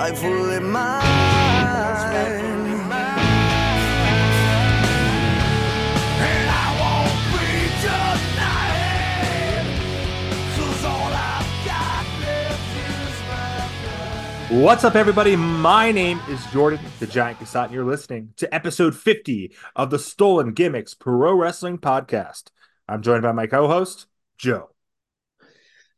my blood. What's up, everybody? My name is Jordan, the Giant Cassat, and you're listening to episode 50 of the Stolen Gimmicks Pro Wrestling Podcast. I'm joined by my co host, Joe.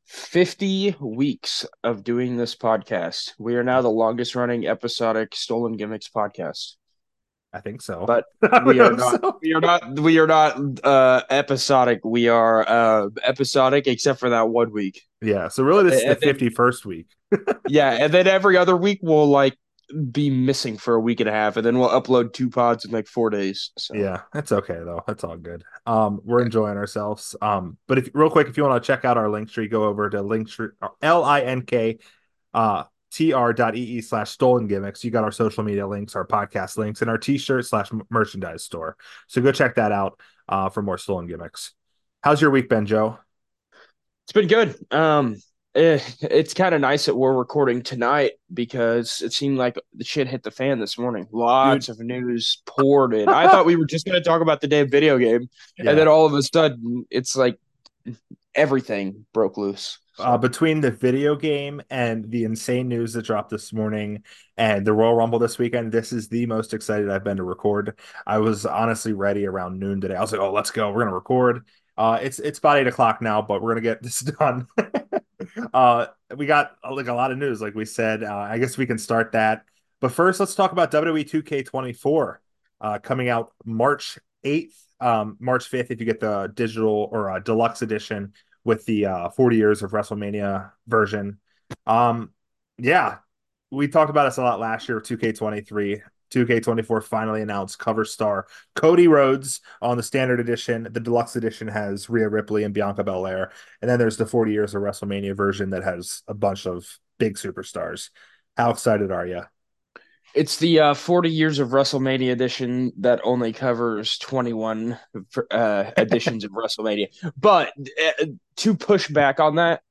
50 weeks of doing this podcast. We are now the longest running episodic Stolen Gimmicks podcast. I think so. But we are not so. we are not we are not uh episodic. We are uh episodic except for that one week. Yeah, so really, this is And the then- 51st week. Yeah, and then every other week we'll like be missing for a week and a half and then we'll upload two pods in like 4 days. So Yeah, that's okay though. That's all good. Um, we're enjoying ourselves. Um, but if real quick, if you want to check out our link tree, go over to link tree L I N K uh tr.ee slash stolen gimmicks. You got our social media links, our podcast links, and our t-shirt slash merchandise store. So go check that out uh for more stolen gimmicks. How's your week been, Joe? It's been good. Um, it's kind of nice that we're recording tonight because it seemed like the shit hit the fan this morning. Lots of news poured in. I thought we were just going to talk about the damn video game, Yeah. and then all of a sudden, it's like everything broke loose. Uh, between the video game and the insane news that dropped this morning and the Royal Rumble this weekend, this is the most excited I've been to record. I was honestly ready around noon today. I was like, "Oh, let's go! We're gonna record." Uh, it's it's about eight o'clock now, but we're gonna get this done. Uh, we got uh, like a lot of news, like we said. Uh, I guess we can start that. But first, let's talk about WWE 2K24 uh, coming out March 8th, um, March 5th, if you get the digital or uh, deluxe edition with the uh, 40 years of WrestleMania version. Um, yeah, we talked about this a lot last year 2K23. 2K24 finally announced cover star Cody Rhodes on the standard edition. The deluxe edition has Rhea Ripley and Bianca Belair. And then there's the 40 years of WrestleMania version that has a bunch of big superstars. How excited are you? it's the uh, 40 years of WrestleMania edition that only covers 21 uh, editions of WrestleMania. But uh, to push back on that,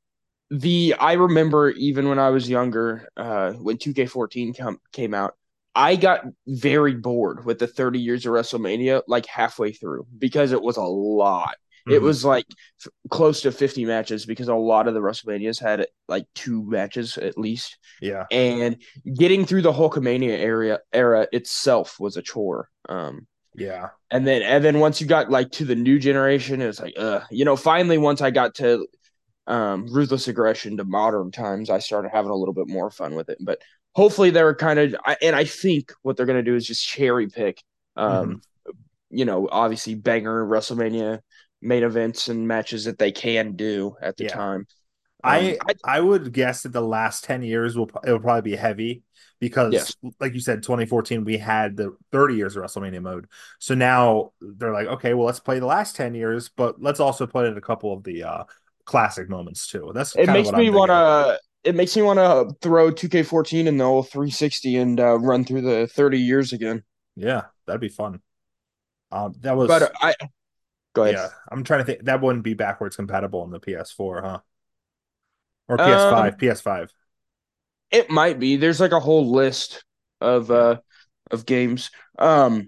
the I remember even when I was younger, uh, when 2K14 com- came out, I got very bored with the 30 years of WrestleMania like halfway through because it was a lot. It Mhm. was like f- close to 50 matches because a lot of the WrestleManias had like two matches at least yeah. and getting through the Hulkamania area era itself was a chore. Um, Yeah. and then and then once you got like to the new generation, it was like, uh, you know, finally once I got to um ruthless aggression to modern times, I started having a little bit more fun with it. But hopefully they're kind of, and I think what they're gonna do is just cherry pick, um, you know, obviously banger WrestleMania main events and matches that they can do at the Yeah. time. I, Um, I would guess that the last 10 years will it'll probably be heavy because Yes. like you said 2014 we had the 30 years of WrestleMania mode. So now they're like okay, well let's play the last 10 years but let's also put in a couple of the uh classic moments too. That's it makes me want to it makes me want to throw 2k14 in the old 360 and uh, run through the 30 years again Yeah, that'd be fun. Um that was but uh, i go ahead yeah, I'm trying to think that wouldn't be backwards compatible on the PS4, huh? Or PS5, Um, PS5. it might be there's like a whole list of uh of games um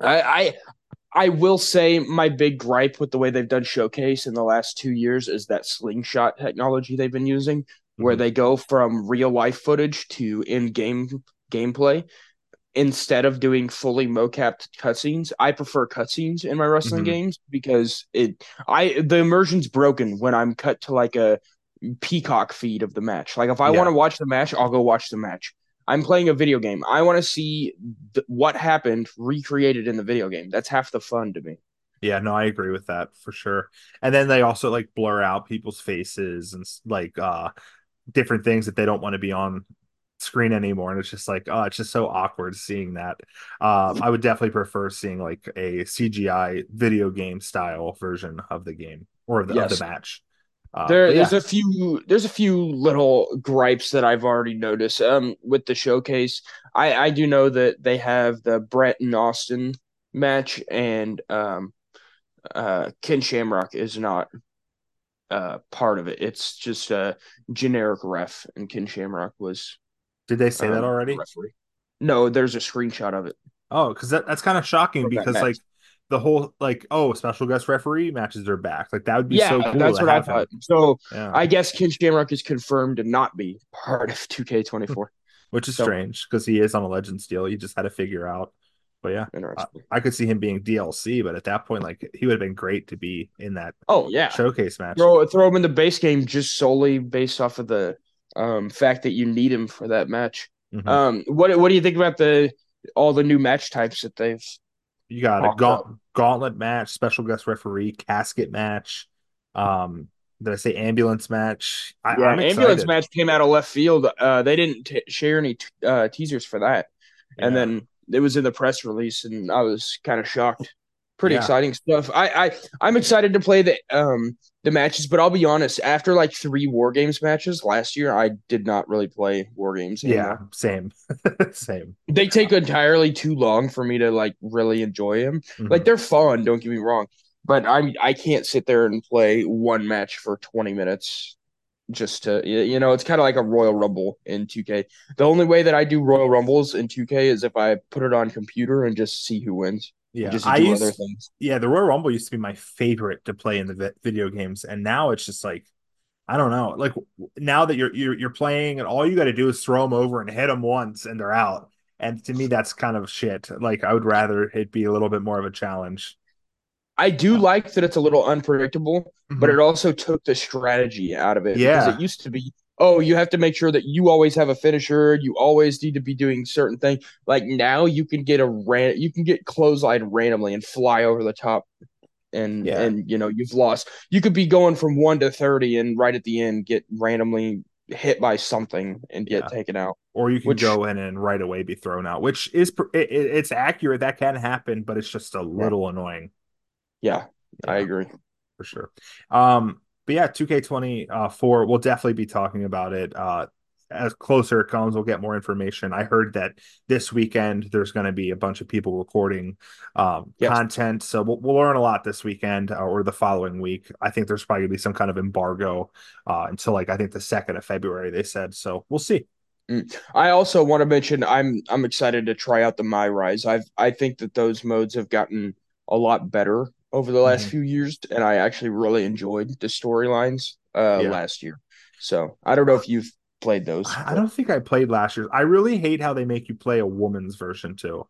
i i i will say my big gripe with the way they've done showcase in the last two years is that slingshot technology they've been using where Mhm. they go from real life footage to in-game gameplay instead of doing fully mocapped cutscenes. I prefer cutscenes in my wrestling Mhm. games because it I the immersion's broken when I'm cut to like a peacock feed of the match. Like if I Yeah. want to watch the match, I'll go watch the match. I'm playing a video game. I want to see th- what happened recreated in the video game. That's half the fun to me. Yeah, no, I agree with that for sure. And then they also like blur out people's faces and like uh different things that they don't want to be on screen anymore. And it's just like, oh, it's just so awkward seeing that. Um, I would definitely prefer seeing like a CGI video game style version of the game or of the, of the match. Uh, there, but there's yeah. a few there's a few little gripes that I've already noticed. Um, with the showcase, I I do know that they have the Brett and Austin match and um uh, Ken Shamrock is not uh, part of it. It's just a generic ref, and Ken Shamrock was. Did they say um, that already? referee. No, there's a screenshot of it. Oh, because that, that's kind of shocking because like the whole like oh special guest referee matches are back. Like that would be yeah, so cool. that's what I him. thought. So Yeah. I guess Ken Shamrock is confirmed to not be part of 2K24. which is So- strange because he is on a Legends deal. You just had to figure out. But yeah, Interesting. I could see him being DLC, but at that point, like he would have been great to be in that oh yeah, showcase match. throw throw him in the base game just solely based off of the um, fact that you need him for that match. Mhm. Um, what what do you think about the all the new match types that they've? you got a gaunt- gauntlet match, special guest referee, casket match. Um, did I say ambulance match? I, Yeah, I'm ambulance excited. match came out of left field. Uh, they didn't t- share any t- uh, teasers for that, and Yeah. then it was in the press release, and I was kind of shocked. Pretty Yeah. exciting stuff. I, I I'm excited to play the um the matches, but I'll be honest. After like three war games matches last year, I did not really play war games. yeah, same, same. they take entirely too long for me to like really enjoy them. Mhm. Like they're fun, don't get me wrong, but I'm I can't sit there and play one match for 20 minutes just to you know, it's kind of like a Royal Rumble in 2K. The only way that I do Royal Rumbles in 2K is if I put it on computer and just see who wins. yeah, just I used other things. yeah the Royal Rumble used to be my favorite to play in the video games, and now it's just like I don't know. Like now that you're you're you're playing, and all you got to do is throw them over and hit them once, and they're out. And to me, that's kind of shit. Like I would rather it be a little bit more of a challenge. I do like that it's a little unpredictable, but Mhm. it also took the strategy out of it. Yeah. Because it used to be, oh, you have to make sure that you always have a finisher. You always need to be doing certain things. Like now you can get a ran you can get clothesline randomly and fly over the top and Yeah. and you know you've lost. You could be going from one to thirty and right at the end get randomly hit by something and get Yeah. taken out. or you can Which- go in and right away be thrown out, which is it, it- it's accurate. That can happen, but it's just a little annoying Yeah, I agree. for sure. Um, but yeah, 2K20 uh, four, we'll definitely be talking about it. Uh, as closer it comes, we'll get more information. I heard that this weekend there's going to be a bunch of people recording um, Yes. content, so we'll, we'll learn a lot this weekend uh, or the following week. I think there's probably going to be some kind of embargo uh, until like I think the second of February. They said so. We'll see. I also want to mention I'm I'm excited to try out the My Rise. I've I think that those modes have gotten a lot better over the last Mhm. few years, and I actually really enjoyed the storylines uh Yeah. last year. So I don't know if you've played those. I I don't think I played last year. I really hate how they make you play a woman's version too.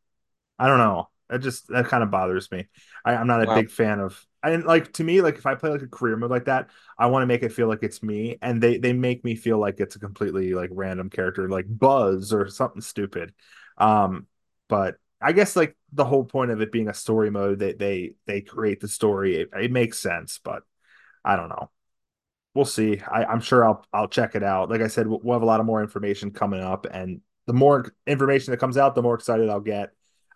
I don't know. That just that kind of bothers me. I, I'm not a Wow. big fan of. And like to me, like if I play like a career mode like that, I want to make it feel like it's me, and they they make me feel like it's a completely like random character, like Buzz or something stupid. Um, but I guess like the whole point of it being a story mode, they they they create the story. It, it makes sense, but I don't know we'll see. I, I'm sure I'll I'll check it out. Like I said, we'll, we'll have a lot of more information coming up, and the more information that comes out, the more excited I'll get.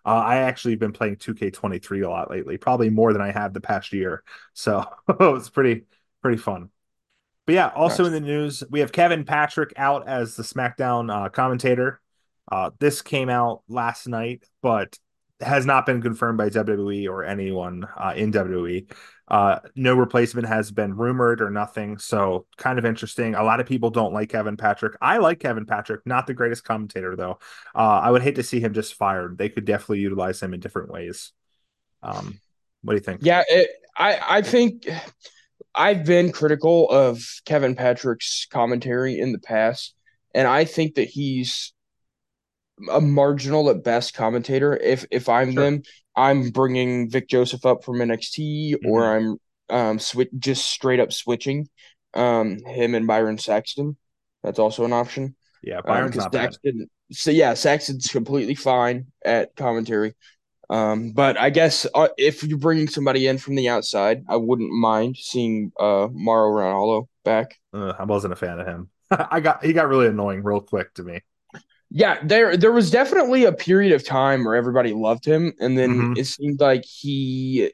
Uh, I actually been playing 2K23 a lot lately, probably more than I have the past year. So it's pretty pretty fun. But yeah, also Nice. in the news, we have Kevin Patrick out as the SmackDown uh, commentator. Uh, this came out last night, but has not been confirmed by WWE or anyone uh, in WWE. Uh, no replacement has been rumored or nothing. So kind of interesting. A lot of people don't like Kevin Patrick. I like Kevin Patrick, not the greatest commentator though. Uh, I would hate to see him just fired. They could definitely utilize him in different ways. Um, what do you think? Yeah, it, I I think I've been critical of Kevin Patrick's commentary in the past, and I think that he's a marginal at best commentator. If if I'm Sure. them, I'm bringing Vic Joseph up from NXT, or I'm um switch just straight up switching um him and Byron Saxton. That's also an option. Yeah, Um, Byron's 'cause not bad. Saxton, so yeah, Saxton's completely fine at commentary. Um, but I guess uh, if you're bringing somebody in from the outside, I wouldn't mind seeing uh Mauro Ranallo back. Uh, I wasn't a fan of him. I got he got really annoying real quick to me. Yeah, there there was definitely a period of time where everybody loved him, and then Mhm. it seemed like he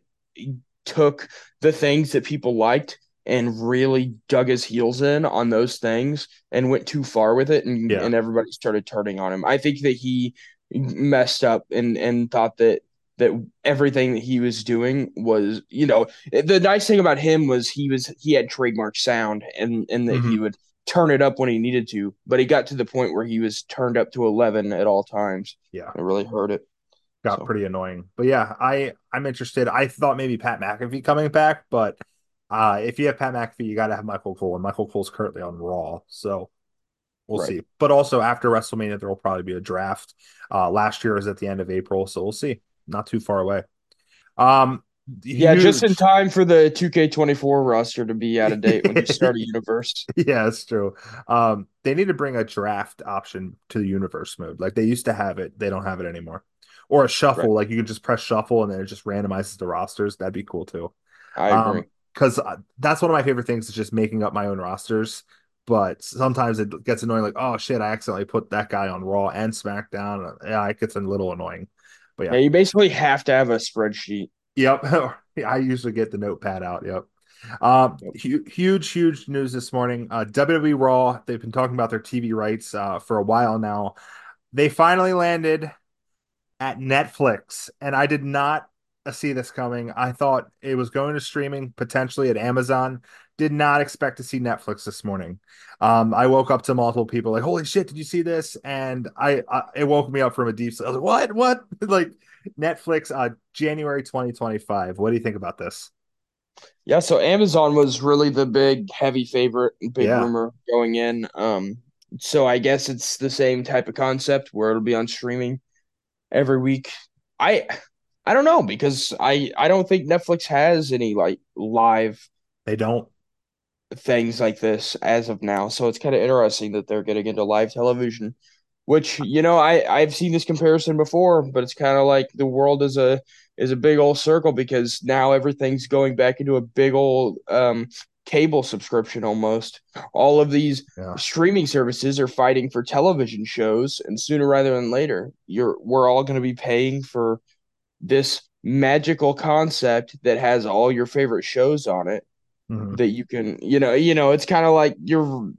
took the things that people liked and really dug his heels in on those things and went too far with it, and, Yeah. and everybody started turning on him. I think that he messed up and and thought that that everything that he was doing was, you know, the nice thing about him was he was he had trademark sound and and that he Mhm. would turn it up when he needed to, but he got to the point where he was turned up to 11 at all times. Yeah. It really hurt it. got So- pretty annoying. But yeah, I I'm interested. I thought maybe Pat McAfee coming back, but uh if you have Pat McAfee, you got to have Michael Cole, and Michael Cole's currently on Raw, so we'll Right. see. But also after WrestleMania, there will probably be a draft. Uh Last year was at the end of April, so we'll see. Not too far away. Um, Yeah, just in time for the 2K24 roster to be out of date when you start a universe. Yeah, it's true. Um, they need to bring a draft option to the universe mode. Like they used to have it, they don't have it anymore. Or a shuffle, Right. like you can just press shuffle and then it just randomizes the rosters. That'd be cool too. I Um, agree. because that's one of my favorite things is just making up my own rosters. But sometimes it gets annoying, like, oh shit, I accidentally put that guy on Raw and SmackDown. Yeah, it gets a little annoying. But yeah. yeah, you basically have to have a spreadsheet. Yep. I usually get the notepad out. Yep. Um, hu- huge, huge news this morning. Uh, WWE Raw, they've been talking about their TV rights uh, for a while now. They finally landed at Netflix, and I did not uh, see this coming. I thought it was going to streaming potentially at Amazon. Did not expect to see Netflix this morning. Um, I woke up to multiple people like, "Holy shit, did you see this?" And I, I it woke me up from a deep sleep. I was like, "What? What?" like Netflix, uh, January 2025. What do you think about this? Yeah, so Amazon was really the big heavy favorite, big Yeah. rumor going in. Um, so I guess it's the same type of concept where it'll be on streaming every week. I I don't know because I I don't think Netflix has any like live They don't. Things like this as of now. So it's kind of interesting that they're getting into live television, which you know I I've seen this comparison before, but it's kind of like the world is a is a big old circle because now everything's going back into a big old um cable subscription almost. All of these Yeah. streaming services are fighting for television shows and sooner rather than later you're we're all going to be paying for this magical concept that has all your favorite shows on it Mhm. that you can you know you know it's kind of like you're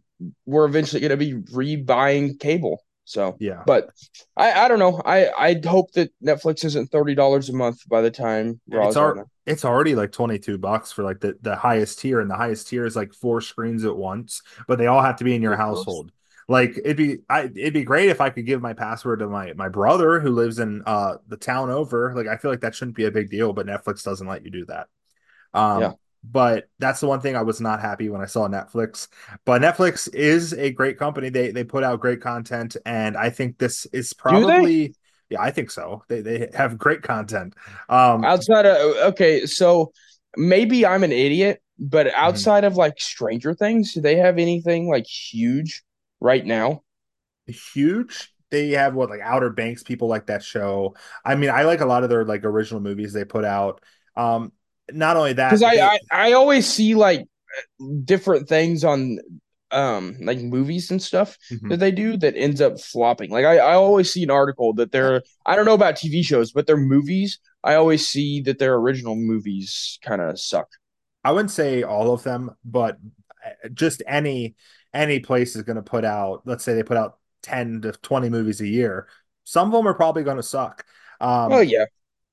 we're eventually going to be rebuying cable so Yeah. but i i don't know i i hope that netflix isn't $30 a month by the time Raw's It's our, it's already like 22 bucks for like the, the highest tier, and the highest tier is like four screens at once, but they all have to be in your household. Like it'd be I it'd be great if I could give my password to my my brother who lives in uh the town over. Like I feel like that shouldn't be a big deal, but Netflix doesn't let you do that. Um Yeah. But that's the one thing I was not happy when I saw Netflix. But Netflix is a great company. They they put out great content, and I think this is probably yeah, I think so. They they have great content. Um outside of okay so maybe i'm an idiot Mm-hmm. but outside of like stranger things do they have anything like huge right now huge. They have what like Outer Banks, people like that show. I mean, I like a lot of their like original movies they put out. Um, not only that, because I, I i always see like different things on um like movies and stuff Mhm. that they do that ends up flopping like I, I always see an article that they're i don't know about tv shows but their movies i always see that their original movies kind of suck I wouldn't say all of them, but uh, just any any place is going to put out. Let's say they put out ten to twenty movies a year. Some of them are probably going to suck. Um, oh yeah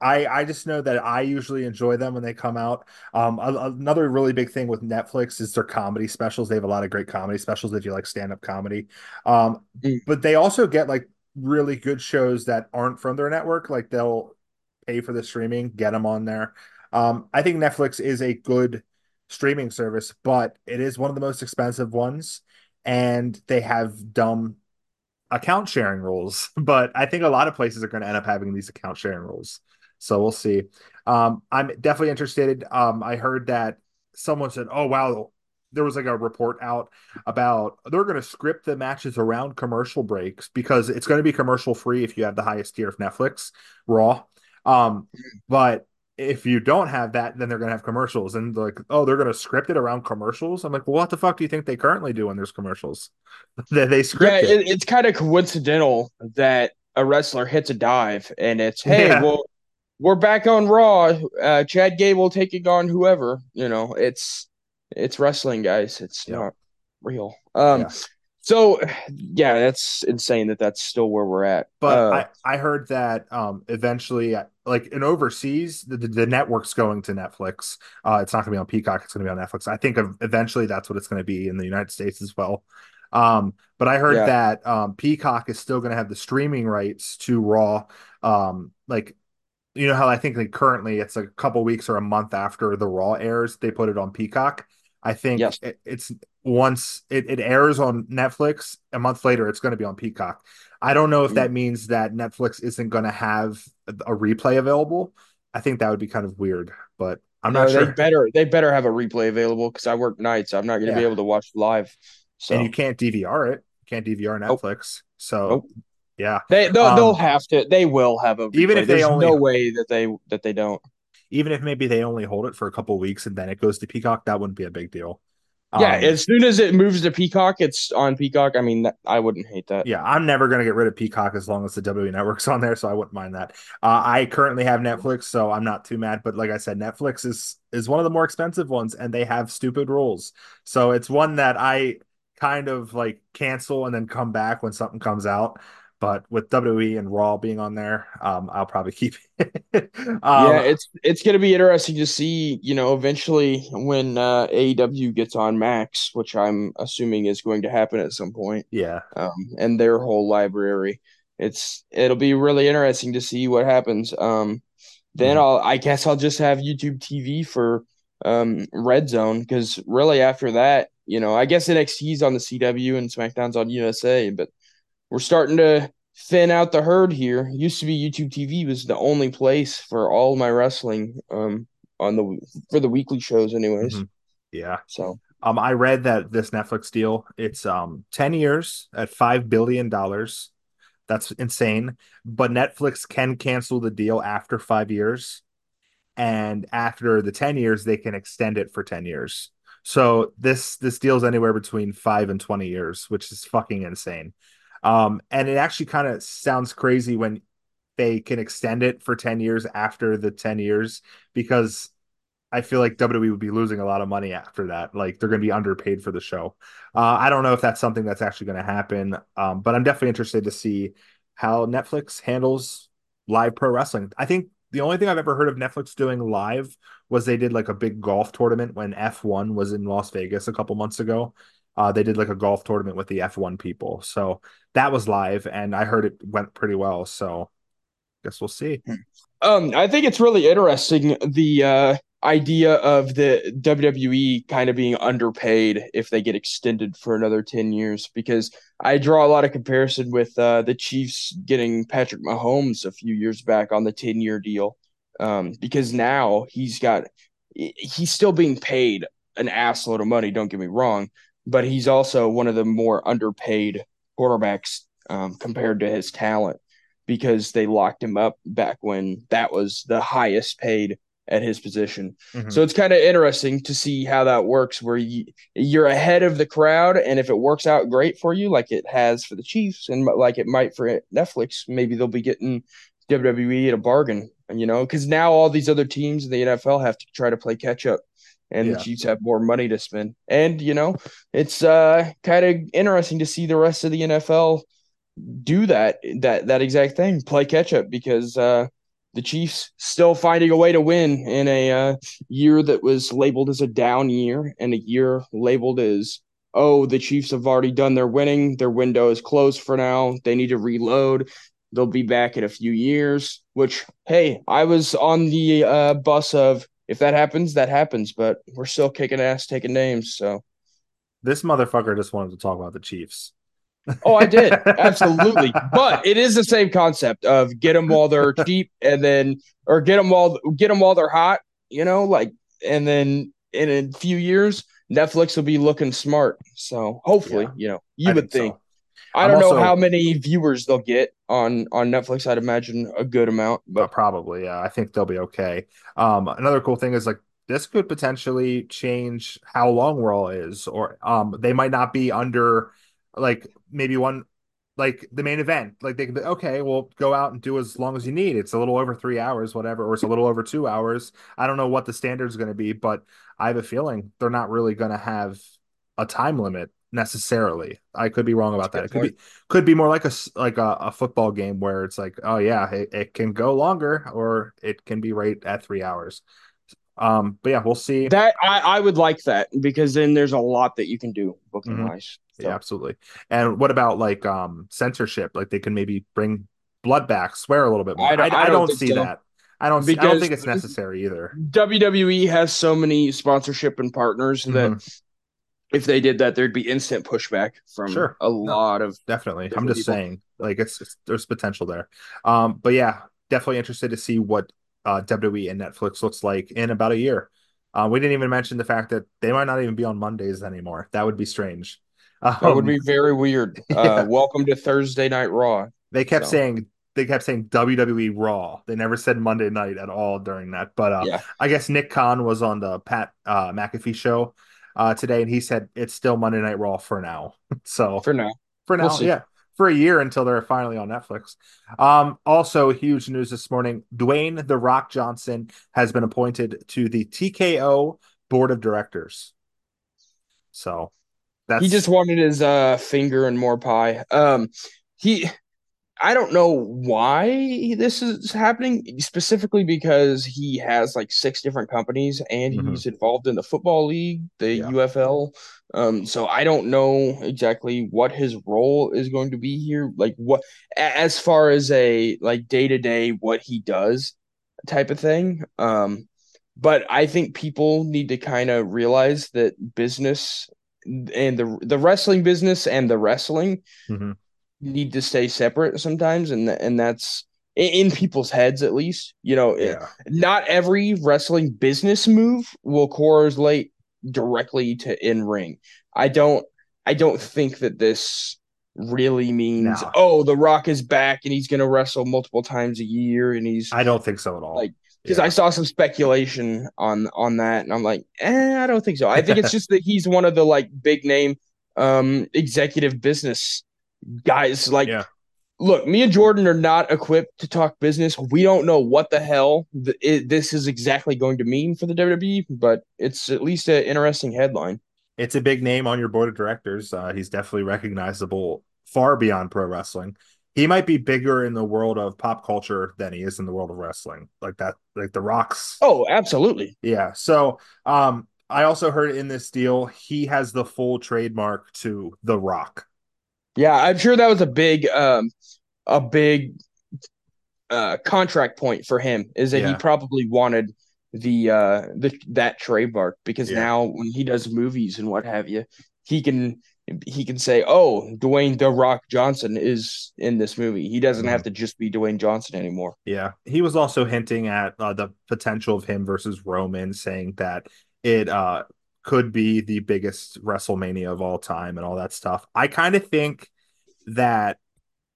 I I just know that I usually enjoy them when they come out. Um, a- another really big thing with Netflix is their comedy specials. They have a lot of great comedy specials if you like stand up comedy. Um, Mm. but they also get like really good shows that aren't from their network. Like they'll pay for the streaming, get them on there. Um, I think Netflix is a good streaming service, but it is one of the most expensive ones, and they have dumb account sharing rules. But I think a lot of places are going to end up having these account sharing rules. So we'll see. Um, I'm definitely interested. Um, I heard that someone said, "Oh wow." There was like a report out about they're going to script the matches around commercial breaks because it's going to be commercial free if you have the highest tier of Netflix Raw. Um, but if you don't have that, then they're going to have commercials and like, oh, they're going to script it around commercials. I'm like, well, what the fuck do you think they currently do when there's commercials? they, they yeah script it. it, it's kind of coincidental that a wrestler hits a dive and it's hey Yeah. well we're back on raw uh chad gable taking on whoever you know it's it's wrestling guys it's Yeah. not real um Yeah. So yeah, that's insane that that's still where we're at. But Uh, I, I heard that um eventually like in overseas the, the, the network's going to Netflix. Uh it's not gonna be on Peacock, it's gonna be on Netflix. I think eventually that's what it's gonna be in the United States as well. Um but I heard Yeah. that um Peacock is still gonna have the streaming rights to Raw. Um like you know how I think like currently it's a couple weeks or a month after the Raw airs, they put it on Peacock. I think Yes. it, it's once it, it airs on Netflix, a month later it's going to be on Peacock. I don't know if Mm. that means that Netflix isn't going to have a, replay available. I think that would be kind of weird, but I'm no, not they sure. better they better have a replay available because I work nights. I'm not going to be able to watch live. So And you can't DVR it. You can't DVR Nope. Netflix. So Nope. Yeah, they they'll, Um, they'll have to. They will have a even if they There's only- no way that they that they don't. even if maybe they only hold it for a couple weeks and then it goes to Peacock, that wouldn't be a big deal. Yeah, Um, as soon as it moves to Peacock, it's on Peacock. I mean, that, I wouldn't hate that. Yeah, I'm never going to get rid of Peacock as long as the WWE network's on there, so I wouldn't mind that. Uh, I currently have Netflix, so I'm not too mad. But like I said, Netflix is is one of the more expensive ones, and they have stupid rules. So it's one that I kind of like cancel and then come back when something comes out. But with WWE and Raw being on there, um, I'll probably keep it. um, yeah, it's it's going to be interesting to see. You know, eventually when uh, AEW gets on Max, which I'm assuming is going to happen at some point. yeah, um, and their whole library. It's it'll be really interesting to see what happens. Um, then Mhm. I'll I guess I'll just have YouTube TV for um, Red Zone because really after that, you know, I guess NXT's on the CW and SmackDown's on USA, but we're starting to thin out the herd here. Used to be YouTube TV was the only place for all my wrestling um, on the for the weekly shows, anyways. Mhm. yeah. So Um, I read that this Netflix deal, it's um 10 years at five billion dollars. That's insane. But Netflix can cancel the deal after five years. And after the 10 years, they can extend it for 10 years. So this this deal's anywhere between five and 20 years, which is fucking insane. Um, and it actually kind of sounds crazy when they can extend it for 10 years after the 10 years because I feel like WWE would be losing a lot of money after that. Like they're going to be underpaid for the show. Uh, I don't know if that's something that's actually going to happen, um, but I'm definitely interested to see how Netflix handles live pro wrestling. I think the only thing I've ever heard of Netflix doing live was they did like a big golf tournament when F1 was in Las Vegas a couple months ago. Uh, they did like a golf tournament with the F1 people. So that was live, and I heard it went pretty well. So I guess we'll see. Um, I think it's really interesting the uh, idea of the WWE kind of being underpaid if they get extended for another 10 years because I draw a lot of comparison with uh, the Chiefs getting Patrick Mahomes a few years back on the 10 year deal. Um, because now he's got, he's still being paid an assload of money, don't get me wrong, but he's also one of the more underpaid quarterbacks um, compared to his talent because they locked him up back when that was the highest paid at his position. Mhm. So it's kind of interesting to see how that works where you, you're ahead of the crowd and if it works out great for you like it has for the Chiefs and like it might for Netflix, maybe they'll be getting WWE at a bargain, you know, cuz now all these other teams in the NFL have to try to play catch up and Yeah. the Chiefs have more money to spend. And you know, it's uh kind of interesting to see the rest of the NFL do that that that exact thing, play catch up because uh the Chiefs still finding a way to win in a uh, year that was labeled as a down year and a year labeled as oh the Chiefs have already done their winning, their window is closed for now, they need to reload. They'll be back in a few years, which hey, I was on the uh, bus of if that happens, that happens, but we're still kicking ass taking names, so This motherfucker just wanted to talk about the Chiefs. Oh, I did. Absolutely. But it is the same concept of get them while they're cheap and then or get them while get them while they're hot, you know, like and then in a few years Netflix will be looking smart. So hopefully, Yeah. you know, you I would so. think. I don't also- know how many viewers they'll get on on Netflix. I'd imagine a good amount, but but probably yeah i think they'll be okay. Um another cool thing is like this could potentially change how long raw is or um they might not be under like maybe one like the main event. Like they could be okay well go out and do as long as you need. It's a little over three hours whatever or it's a little over two hours. I don't know what the standard's going to be but i have a feeling they're not really going to have a time limit necessarily. I could be wrong about that. It could be could be more like a like a, a football game where it's like, oh yeah, it, it can go longer or it can be right at three hours. Um, but yeah, we'll see. That I, I would like that because then there's a lot that you can do booking Mhm. wise. So, Yeah, absolutely. And what about like um censorship? Like they can maybe bring blood back, swear a little bit more. I I, don't- I, I don't don't see so. that. I don't. See, I don't think it's necessary either. WWE has so many sponsorship and partners that Mhm. If they did that, there'd be instant pushback from Sure. a lot of. Definitely. I'm just people. saying, like it's, it's there's potential there. Um, but yeah, definitely interested to see what uh WWE and Netflix looks like in about a year. Uh, we didn't even mention the fact that they might not even be on Mondays anymore. That would be strange. That would Um, be very weird. yeah. Uh, welcome to Thursday Night Raw. They kept So. saying they kept saying WWE Raw. They never said Monday night at all during that. But uh, Yeah. I guess Nick Khan was on the Pat uh, McAfee show uh, today, and he said it's still Monday Night Raw for now. so For now, for now, we'll yeah, for a year until they're finally on Netflix. Um, also, huge news this morning: Dwayne the Rock Johnson has been appointed to the TKO board of directors. So that's he just wanted his uh finger and more pie. Um, he, I don't know why this is happening specifically because he has like six different companies and Mhm. he's involved in the football league, the Yeah. UFL. Um, so I don't know exactly what his role is going to be here. Like what, as far as a like day to day what he does type of thing. Um, but I think people need to kind of realize that business and the the wrestling business and the wrestling Mhm. Need to stay separate sometimes, and and that's in, people's heads at least. You know, yeah, not every wrestling business move will correlate directly to in ring. I don't I don't think that this really means No. oh the rock is back and he's going to wrestle multiple times a year and he's I don't think so at all. Like, because Yeah. I saw some speculation on on that, and I'm like, eh, I don't think so. I think it's just that he's one of the like big name um executive business guys. Like, Yeah. look, me and Jordan are not equipped to talk business. We don't know what the hell th- it, this is exactly going to mean for the WWE, but it's at least an interesting headline. it's a big name on your board of directors. Uh, he's definitely recognizable far beyond pro wrestling. He might be bigger in the world of pop culture than he is in the world of wrestling. Like that, like the Rocks. Oh, absolutely. Yeah. So, um, I also heard in this deal he has the full trademark to the Rock. Yeah, I'm sure that was a big um a big uh contract point for him is that he probably wanted the uh the that trademark because Yeah. now when he does movies and what have you, he can he can say, "Oh, Dwayne the Rock Johnson is in this movie." He doesn't Mhm. have to just be Dwayne Johnson anymore. Yeah. He was also hinting at uh, the potential of him versus Roman, saying that it uh could be the biggest WrestleMania of all time and all that stuff. I kind of think that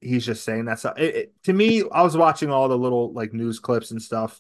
he's just saying that stuff. It, it- to me, I was watching all the little like news clips and stuff.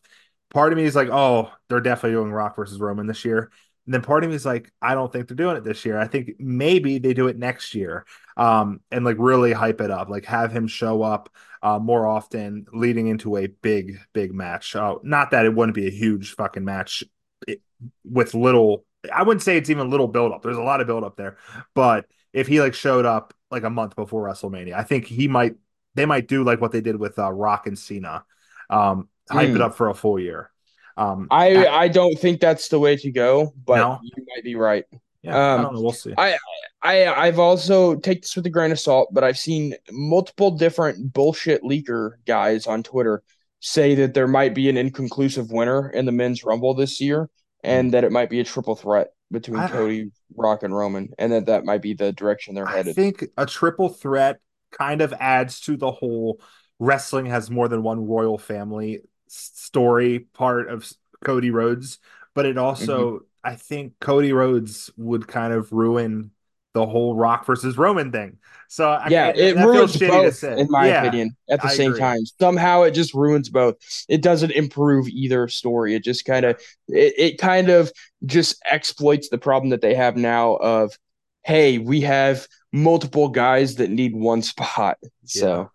Part of me is like, oh, they're definitely doing Rock versus Roman this year. And then part of me is like, I don't think they're doing it this year. I think maybe they do it next year. Um, and like really hype it up, like have him show up uh more often leading into a big, big match. Uh, not that it wouldn't be a huge fucking match it, with little I wouldn't say it's even a little build up. There's a lot of build up there. But if he like showed up like a month before WrestleMania, I think he might they might do like what they did with uh, Rock and Cena. Um hype it Mm. up for a full year. Um I I don't think that's the way to go, but No? you might be right. yeah, I um, don't know, we'll see. I I I've also take this with a grain of salt, but I've seen multiple different bullshit leaker guys on Twitter say that there might be an inconclusive winner in the men's rumble this year, and that it might be a triple threat between Cody, Rock, and Roman, and that that might be the direction they're I headed. I think a triple threat kind of adds to the whole wrestling has more than one royal family story part of Cody Rhodes, but it also Mm-hmm. I think Cody Rhodes would kind of ruin the whole Rock versus Roman thing. So I, yeah, it ruins both, say. in my Yeah, opinion. At the I same agree. time, somehow it just ruins both. It doesn't improve either story. It just kind of it, it kind of just exploits the problem that they have now of, hey, we have multiple guys that need one spot. So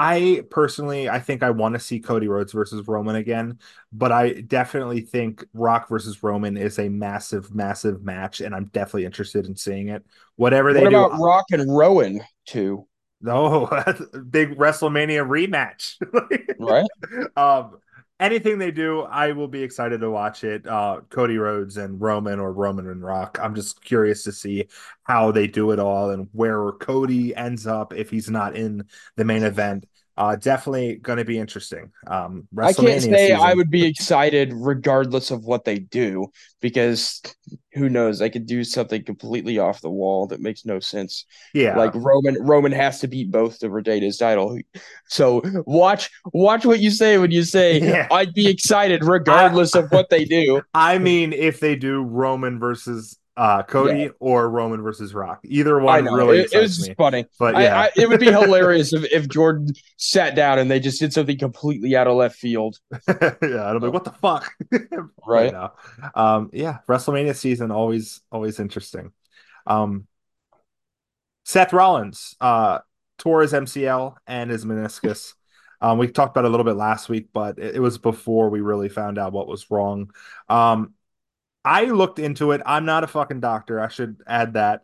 I personally, I think I want to see Cody Rhodes versus Roman again, but I definitely think Rock versus Roman is a massive, massive match, and I'm definitely interested in seeing it. Whatever they what do, about Rock and Rowan too? no big WrestleMania rematch, Right? um, anything they do, I will be excited to watch it. Uh, Cody Rhodes and Roman or Roman and Rock. I'm just curious to see how they do it all and where Cody ends up if he's not in the main event. Uh, definitely going to be interesting. Um, I can't say I would be excited regardless of what they do because who knows? They could do something completely off the wall that makes no sense. Yeah, Like Roman Roman has to beat both to retain his title. So watch watch what you say when you say Yeah. I'd be excited regardless of what they do. I mean, if they do Roman versus uh, Cody or Roman versus Rock, either one really it, it was just me. funny. But yeah, I, it would be hilarious if, if Jordan sat down and they just did something completely out of left field, yeah, I'm like, what the fuck? right? No. Um, yeah, WrestleMania season always always interesting. Um, Seth Rollins uh, tore his MCL and his meniscus. Um, we talked about it a little bit last week, but it, it was before we really found out what was wrong. Um, I looked into it. I'm not a fucking doctor. I should add that.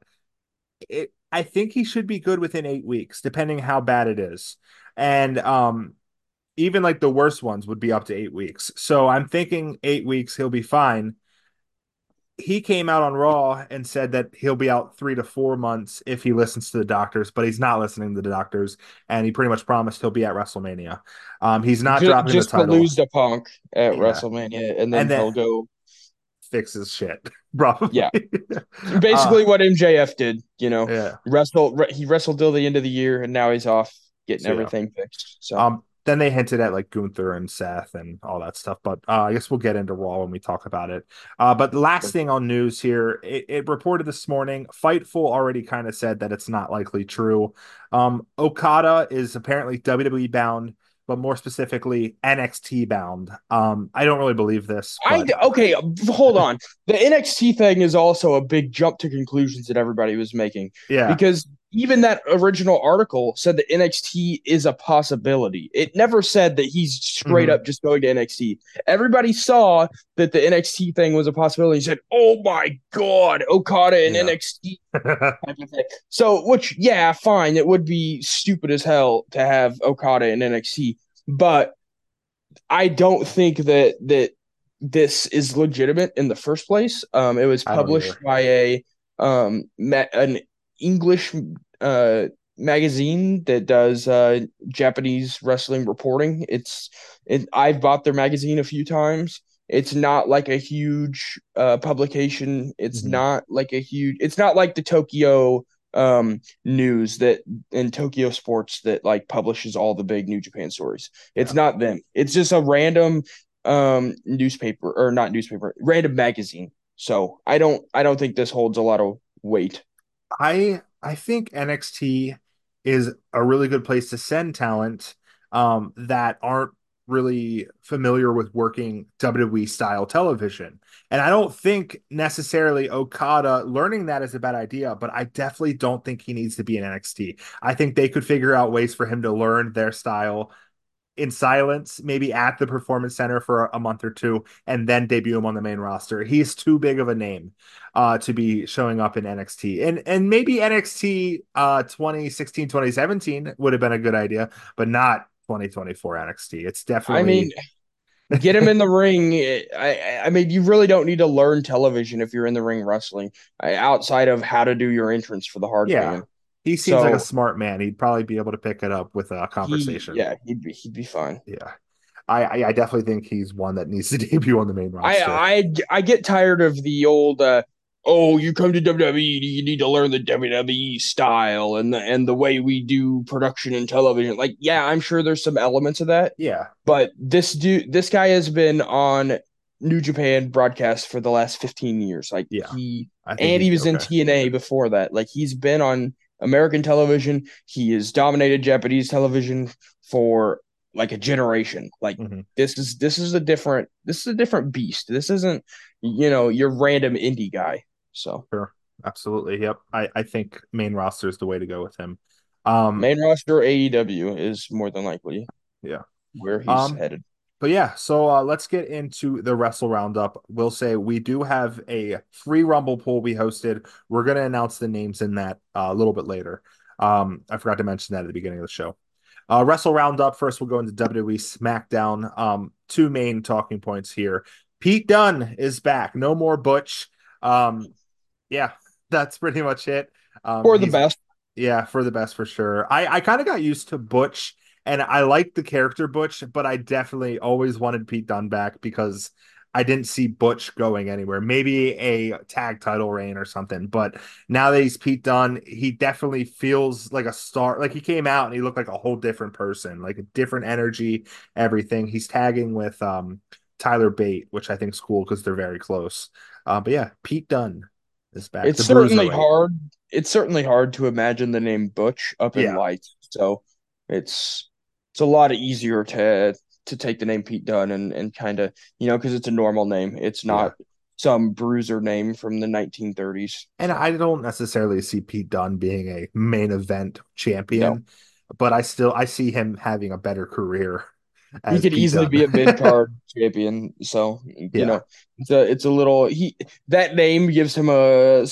It, I think he should be good within eight weeks, depending how bad it is. And um, even like the worst ones would be up to eight weeks. So I'm thinking eight weeks, he'll be fine. He came out on Raw and said that he'll be out three to four months if he listens to the doctors, but he's not listening to the doctors, and he pretty much promised he'll be at WrestleMania. Um, he's not Ju- dropping just the title. to lose to Punk at Yeah. WrestleMania, and then, And then- he'll go fix his shit, probably. Yeah. basically what MJF did. You know, Uh, yeah. wrestle re- he wrestled till the end of the year, and now he's off getting So, yeah. everything fixed. So Um, then they hinted at like Gunther and Seth and all that stuff, but uh, I guess we'll get into Raw when we talk about it. Uh, but last thing on news here, it, it reported this morning. Fightful already kind of said that it's not likely true. Um, Okada is apparently WWE bound, but more specifically NXT bound. Um, I don't really believe this. I okay, hold on. The NXT thing is also a big jump to conclusions that everybody was making yeah, because even that original article said that NXT is a possibility. It never said that he's straight Mhm. up just going to NXT. Everybody saw that the NXT thing was a possibility. He said, "Oh my god, Okada and Yeah. NXT." type of thing. So, which yeah, fine. It would be stupid as hell to have Okada in NXT, but I don't think that that this is legitimate in the first place. Um, it was published by a um an English uh magazine that does uh Japanese wrestling reporting. It's it, I've bought their magazine a few times. It's not like a huge uh publication. It's Mhm. not like a huge it's not like the Tokyo um news that in Tokyo Sports that like publishes all the big New Japan stories. It's not them. It's just a random um newspaper or not newspaper, random magazine. So I don't I don't think this holds a lot of weight. I I think NXT is a really good place to send talent um, that aren't really familiar with working WWE style television. And I don't think necessarily Okada learning that is a bad idea, but I definitely don't think he needs to be in NXT. I think they could figure out ways for him to learn their style in silence, maybe at the performance center for a month or two, and then debut him on the main roster. He's too big of a name uh, to be showing up in NXT. And and maybe NXT uh 2016, 2017 would have been a good idea, but not 2024 NXT. It's definitely I mean, get him in the ring. I I mean, you really don't need to learn television if you're in the ring wrestling outside of how to do your entrance for the hard Yeah. He seems like a smart man. He'd probably be able to pick it up with a He- conversation. yeah, he'd be he'd be fine. Yeah. I, I definitely think he's one that needs to debut on the main roster. I I I get tired of the old uh, oh you come to WWE you need to learn the WWE style and the and the way we do production and television like yeah I'm sure there's some elements of that yeah. but this dude this guy has been on New Japan broadcast for the last 15 years like Yeah, he and he was be in. TNA before that like he's been on American television he has dominated Japanese television for like a generation like Mhm. this is this is a different this is a different beast this isn't you know your random indie guy so sure, Absolutely. Yep. I, I think main roster is the way to go with him. Um, Main roster AEW is more than likely. Yeah. Where he's Um, headed. But yeah, so uh, let's get into the Wrestle Roundup. We'll say we do have a free Rumble pool we hosted. We're going to announce the names in that uh, a little bit later. Um, I forgot to mention that at the beginning of the show. Uh, Wrestle Roundup. First, we'll go into WWE SmackDown. Um, two main talking points here. Pete Dunne is back. No more Butch. Um, yeah, that's pretty much it. Um, For the best. yeah, for the best for sure. I I kind of got used to Butch and I liked the character Butch, but I definitely always wanted Pete Dunne back because I didn't see Butch going anywhere. Maybe a tag title reign or something, but now that he's Pete Dunne, he definitely feels like a star. Like he came out and he looked like a whole different person, like a different energy, everything. He's tagging with um Tyler Bate, which I think is cool because they're very close. Uh, but yeah, Pete Dunne is back. It's The certainly hard. It's certainly hard to imagine the name Butch up in Yeah. lights. So it's it's a lot easier to to take the name Pete Dunne and and kind of you know because it's a normal name. It's not some bruiser name from the 1930s. And I don't necessarily see Pete Dunne being a main event champion, but I still I see him having a better career. He could easily be a mid card champion. So Yeah. you know, it's a it's a little he that name gives him a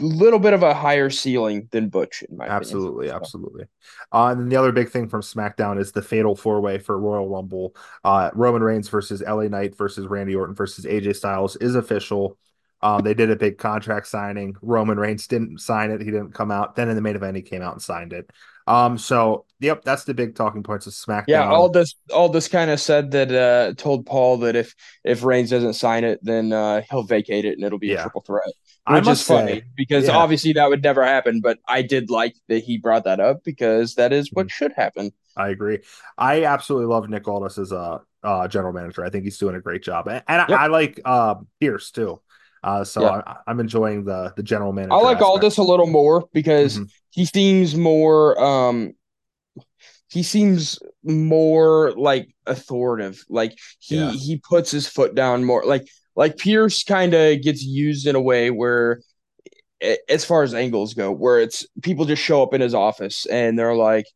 little bit of a higher ceiling than Butch in my opinion. Absolutely, So, absolutely. Uh, and then the other big thing from SmackDown is the Fatal Four Way for Royal Rumble. Uh, Roman Reigns versus LA Knight versus Randy Orton versus AJ Styles is official. Um, they did a big contract signing. Roman Reigns didn't sign it; he didn't come out. Then in the main event, he came out and signed it. Um, so yep, that's the big talking points of SmackDown. Yeah, Aldis all this kind of said that uh told Paul that if if Reigns doesn't sign it, then uh he'll vacate it and it'll be Yeah. a triple threat. I Which is funny say, because yeah. obviously that would never happen, but I did like that he brought that up because that is Mm-hmm. what should happen. I agree. I absolutely love Nick Aldis as a uh, general manager. I think he's doing a great job, and, and Yep. I, I like uh, Pierce too. Uh, so Yeah. I, I'm enjoying the the general manager. I like aspect. Aldis a little more because Mhm. he seems more um he seems more like authoritative. Like he Yeah. he puts his foot down more. Like like Pierce kind of gets used in a way where as far as angles go, where it's people just show up in his office and they're like,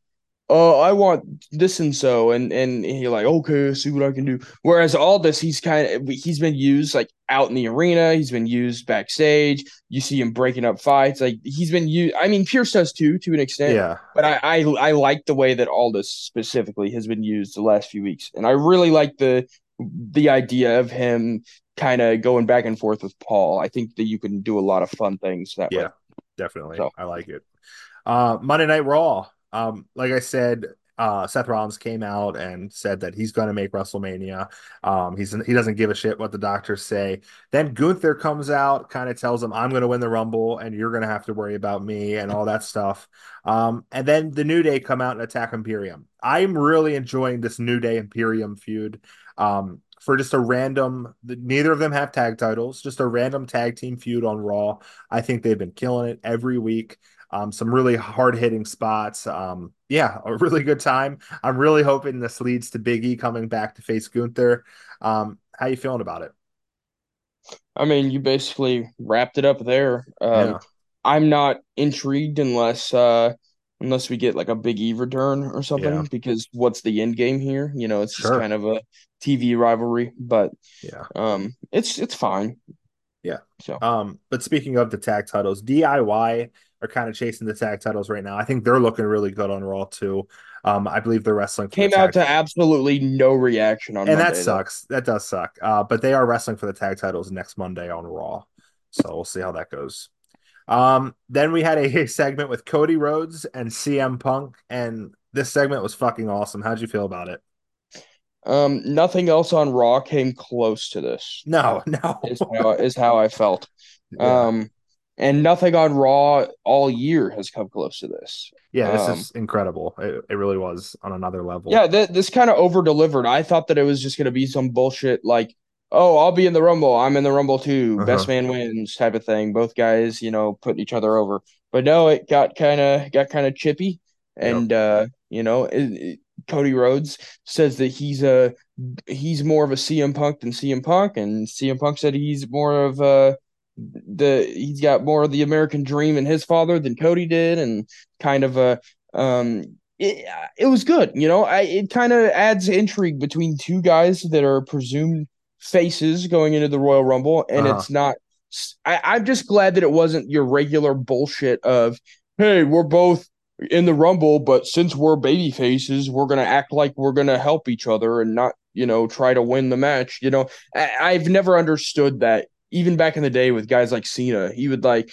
"Oh, I want this and so," and and he's like, "Okay, see what I can do." Whereas Aldis, he's kind of he's been used like out in the arena. He's been used backstage. You see him breaking up fights. Like he's been used. I mean, Pierce does too, to an extent. Yeah, But I, I I like the way that Aldis specifically has been used the last few weeks, and I really like the the idea of him kind of going back and forth with Paul. I think that you can do a lot of fun things that way. yeah, definitely. So- I like it. Uh, Monday Night Raw. Um, like I said, uh, Seth Rollins came out and said that he's going to make WrestleMania. Um, he's he doesn't give a shit what the doctors say. Then Gunther comes out, kind of tells him, "I'm going to win the Rumble, and you're going to have to worry about me and all that stuff." Um, and then the New Day come out and attack Imperium. I'm really enjoying this New Day Imperium feud. Um, for just a random, neither of them have tag titles, just a random tag team feud on Raw. I think they've been killing it every week. Um, some really hard hitting spots. Um, yeah, a really good time. I'm really hoping this leads to Big E coming back to face Gunther. Um, how you feeling about it? I mean, you basically wrapped it up there. Um, Yeah. I'm not intrigued unless uh unless we get like a Big E return or something. Yeah. Because what's the end game here? You know, it's just kind of a TV rivalry, but Yeah. um, it's it's fine. Yeah. So Um, but speaking of the tag titles, DIY are kind of chasing the tag titles right now. I think they're looking really good on Raw too. Um, I believe they're wrestling for the came tag out to absolutely no reaction on and Monday, that though. sucks. That does suck. Uh, but they are wrestling for the tag titles next Monday on Raw, so we'll see how that goes. Um, then we had a segment with Cody Rhodes and CM Punk, and this segment was fucking awesome. How'd you feel about it? Um, nothing else on Raw came close to this. No, no. Is how is how I felt. yeah, Um, and nothing on Raw all year has come close to this. yeah, this um, is incredible. It, it really was on another level. Yeah, th- this kind of over delivered. I thought that it was just gonna be some bullshit like, oh, I'll be in the Rumble, I'm in the Rumble too, Uh-huh. best man wins type of thing. Both guys, you know, putting each other over. But no, it got kind of got kind of chippy, and uh, you know, it, it- Cody Rhodes says that he's a he's more of a CM Punk than CM Punk, and CM Punk said he's more of a the he's got more of the American dream in his father than Cody did, and kind of a Um, it, it was good. You know, I, it kind of adds intrigue between two guys that are presumed faces going into the Royal Rumble, and Uh-huh. it's not. I, I'm just glad that it wasn't your regular bullshit of, hey, we're both in the Rumble, but since we're baby faces, we're gonna act like we're gonna help each other and not, you know, try to win the match. You know, I, I've never understood that. Even back in the day with guys like Cena, he would like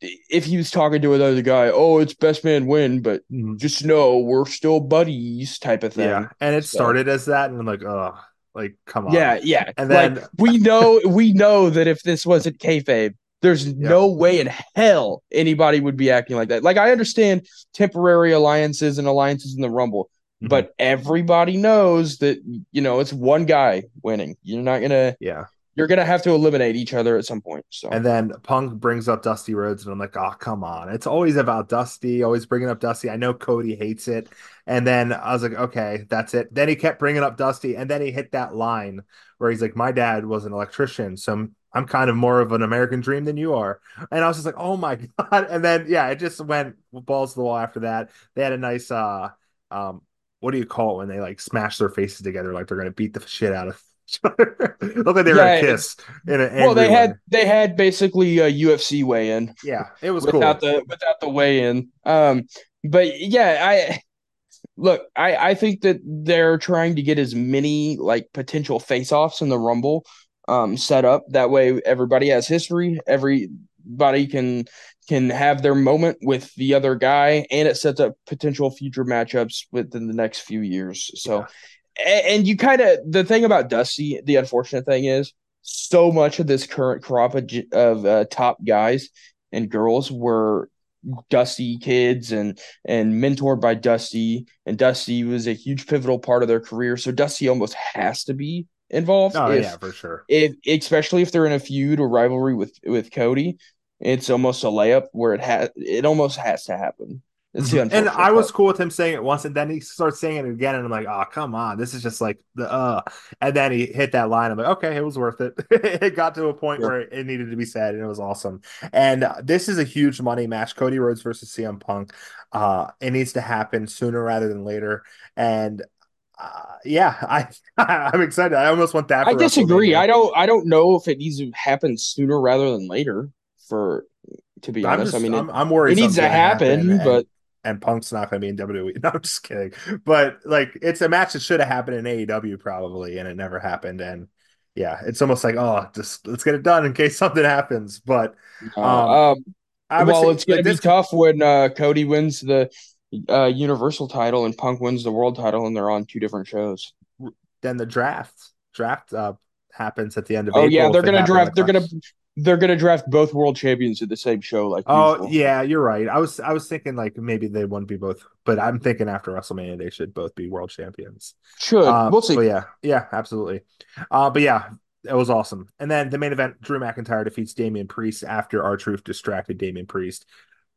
if he was talking to another guy, oh, it's best man win, but Mhm. just know we're still buddies type of thing. Yeah, and it So- started as that, and I'm like, oh, like come on. Yeah, yeah. And like then- we know we know that if this wasn't kayfabe, there's no way in hell anybody would be acting like that. Like I understand temporary alliances and alliances in the Rumble, Mhm. but everybody knows that you know it's one guy winning. You're not gonna yeah. You're gonna have to eliminate each other at some point. So And then Punk brings up Dusty Rhodes, and I'm like, oh, come on. It's always about Dusty, always bringing up Dusty. I know Cody hates it. And then I was like, okay, that's it. Then he kept bringing up Dusty, and then he hit that line where he's like, my dad was an electrician, so I'm, kind of more of an American dream than you are. And I was just like, oh my God. And then, yeah, it just went balls to the wall after that. They had a nice, uh, um, what do you call it when they like smash their faces together like they're to beat the shit out of each other? Look like they were Yeah, to kiss. In an well, they had they had basically a UFC weigh in. Yeah, it was cool. without the without the weigh in. Um, but yeah, I look, I I think that they're trying to get as many like potential face offs in the Rumble um set up. That way, everybody has history. Everybody can can have their moment with the other guy, and it sets up potential future matchups within the next few years. So. And you kind of the thing about Dusty, the unfortunate thing is, so much of this current crop of, of uh, top guys and girls were Dusty kids and and mentored by Dusty, and Dusty was a huge pivotal part of their career. So Dusty almost has to be involved. Oh if, yeah, for sure. if especially if they're in a feud or rivalry with with Cody, it's almost a layup where it has it almost has to happen. It's the Mhm. And I was cool with him saying it once, and then he starts saying it again, and I'm like, oh come on, this is just like the uh. And then he hit that line. I'm like, okay, it was worth it. it got to a point Yeah. where it needed to be said, and it was awesome. And uh, this is a huge money match: Cody Rhodes versus CM Punk. Uh, it needs to happen sooner rather than later. And uh, yeah, I I'm excited. I almost want that. I disagree. I don't I don't know if it needs to happen sooner rather than later. For to be I'm honest, just, I mean, I'm, I'm worried it needs to something's gonna happen, but and Punk's not going to be in WWE. No, I'm just kidding. But like, it's a match that should have happened in AEW probably, and it never happened. And yeah, it's almost like, oh, just let's get it done in case something happens. But uh, Um, um, I would well, it's gonna be this- tough when uh, Cody wins the uh, Universal title and Punk wins the World title, and they're on two different shows. Then the draft draft uh, happens at the end of Oh April. yeah, they're gonna draft. They're gonna last- they're gonna draft both world champions at the same show. Like Oh usual. yeah, you're right. I was I was thinking like maybe they wouldn't be both, but I'm thinking after WrestleMania they should both be world champions. should Uh, we'll see. Yeah, yeah, absolutely. Uh, but yeah, it was awesome. And then the main event: Drew McIntyre defeats Damian Priest after R Truth distracted Damian Priest.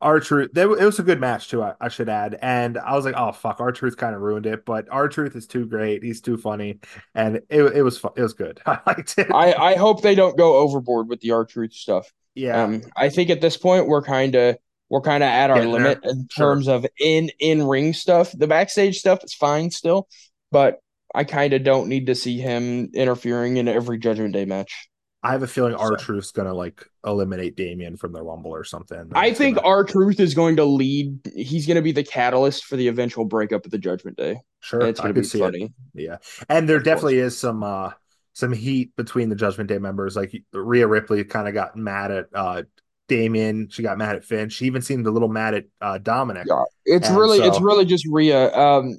R Truth, it was a good match too. I, I should add, and I was like, oh fuck, R Truth kind of ruined it, but R Truth is too great. He's too funny, and it it was fu- it was good. I liked it. I I hope they don't go overboard with the R Truth stuff. yeah, Um, I think at this point we're kind of we're kind of at our Getting there. limit in Sure. terms of in in ring stuff. The backstage stuff is fine still, but I kind of don't need to see him interfering in every Judgment Day match. I have a feeling our so- Truth's gonna like eliminate Damian from the Rumble or something. I think gonna- R Truth is going to lead. He's going to be the catalyst for the eventual breakup of the Judgment Day. sure And it's going to could be see it. funny. Yeah, and there Of course. definitely is some uh some heat between the Judgment Day members. Like Rhea Ripley kind of got mad at uh Damian. She got mad at Finn. She even seemed a little mad at uh Dominic. Yeah, it's And really it's really just Rhea. Um,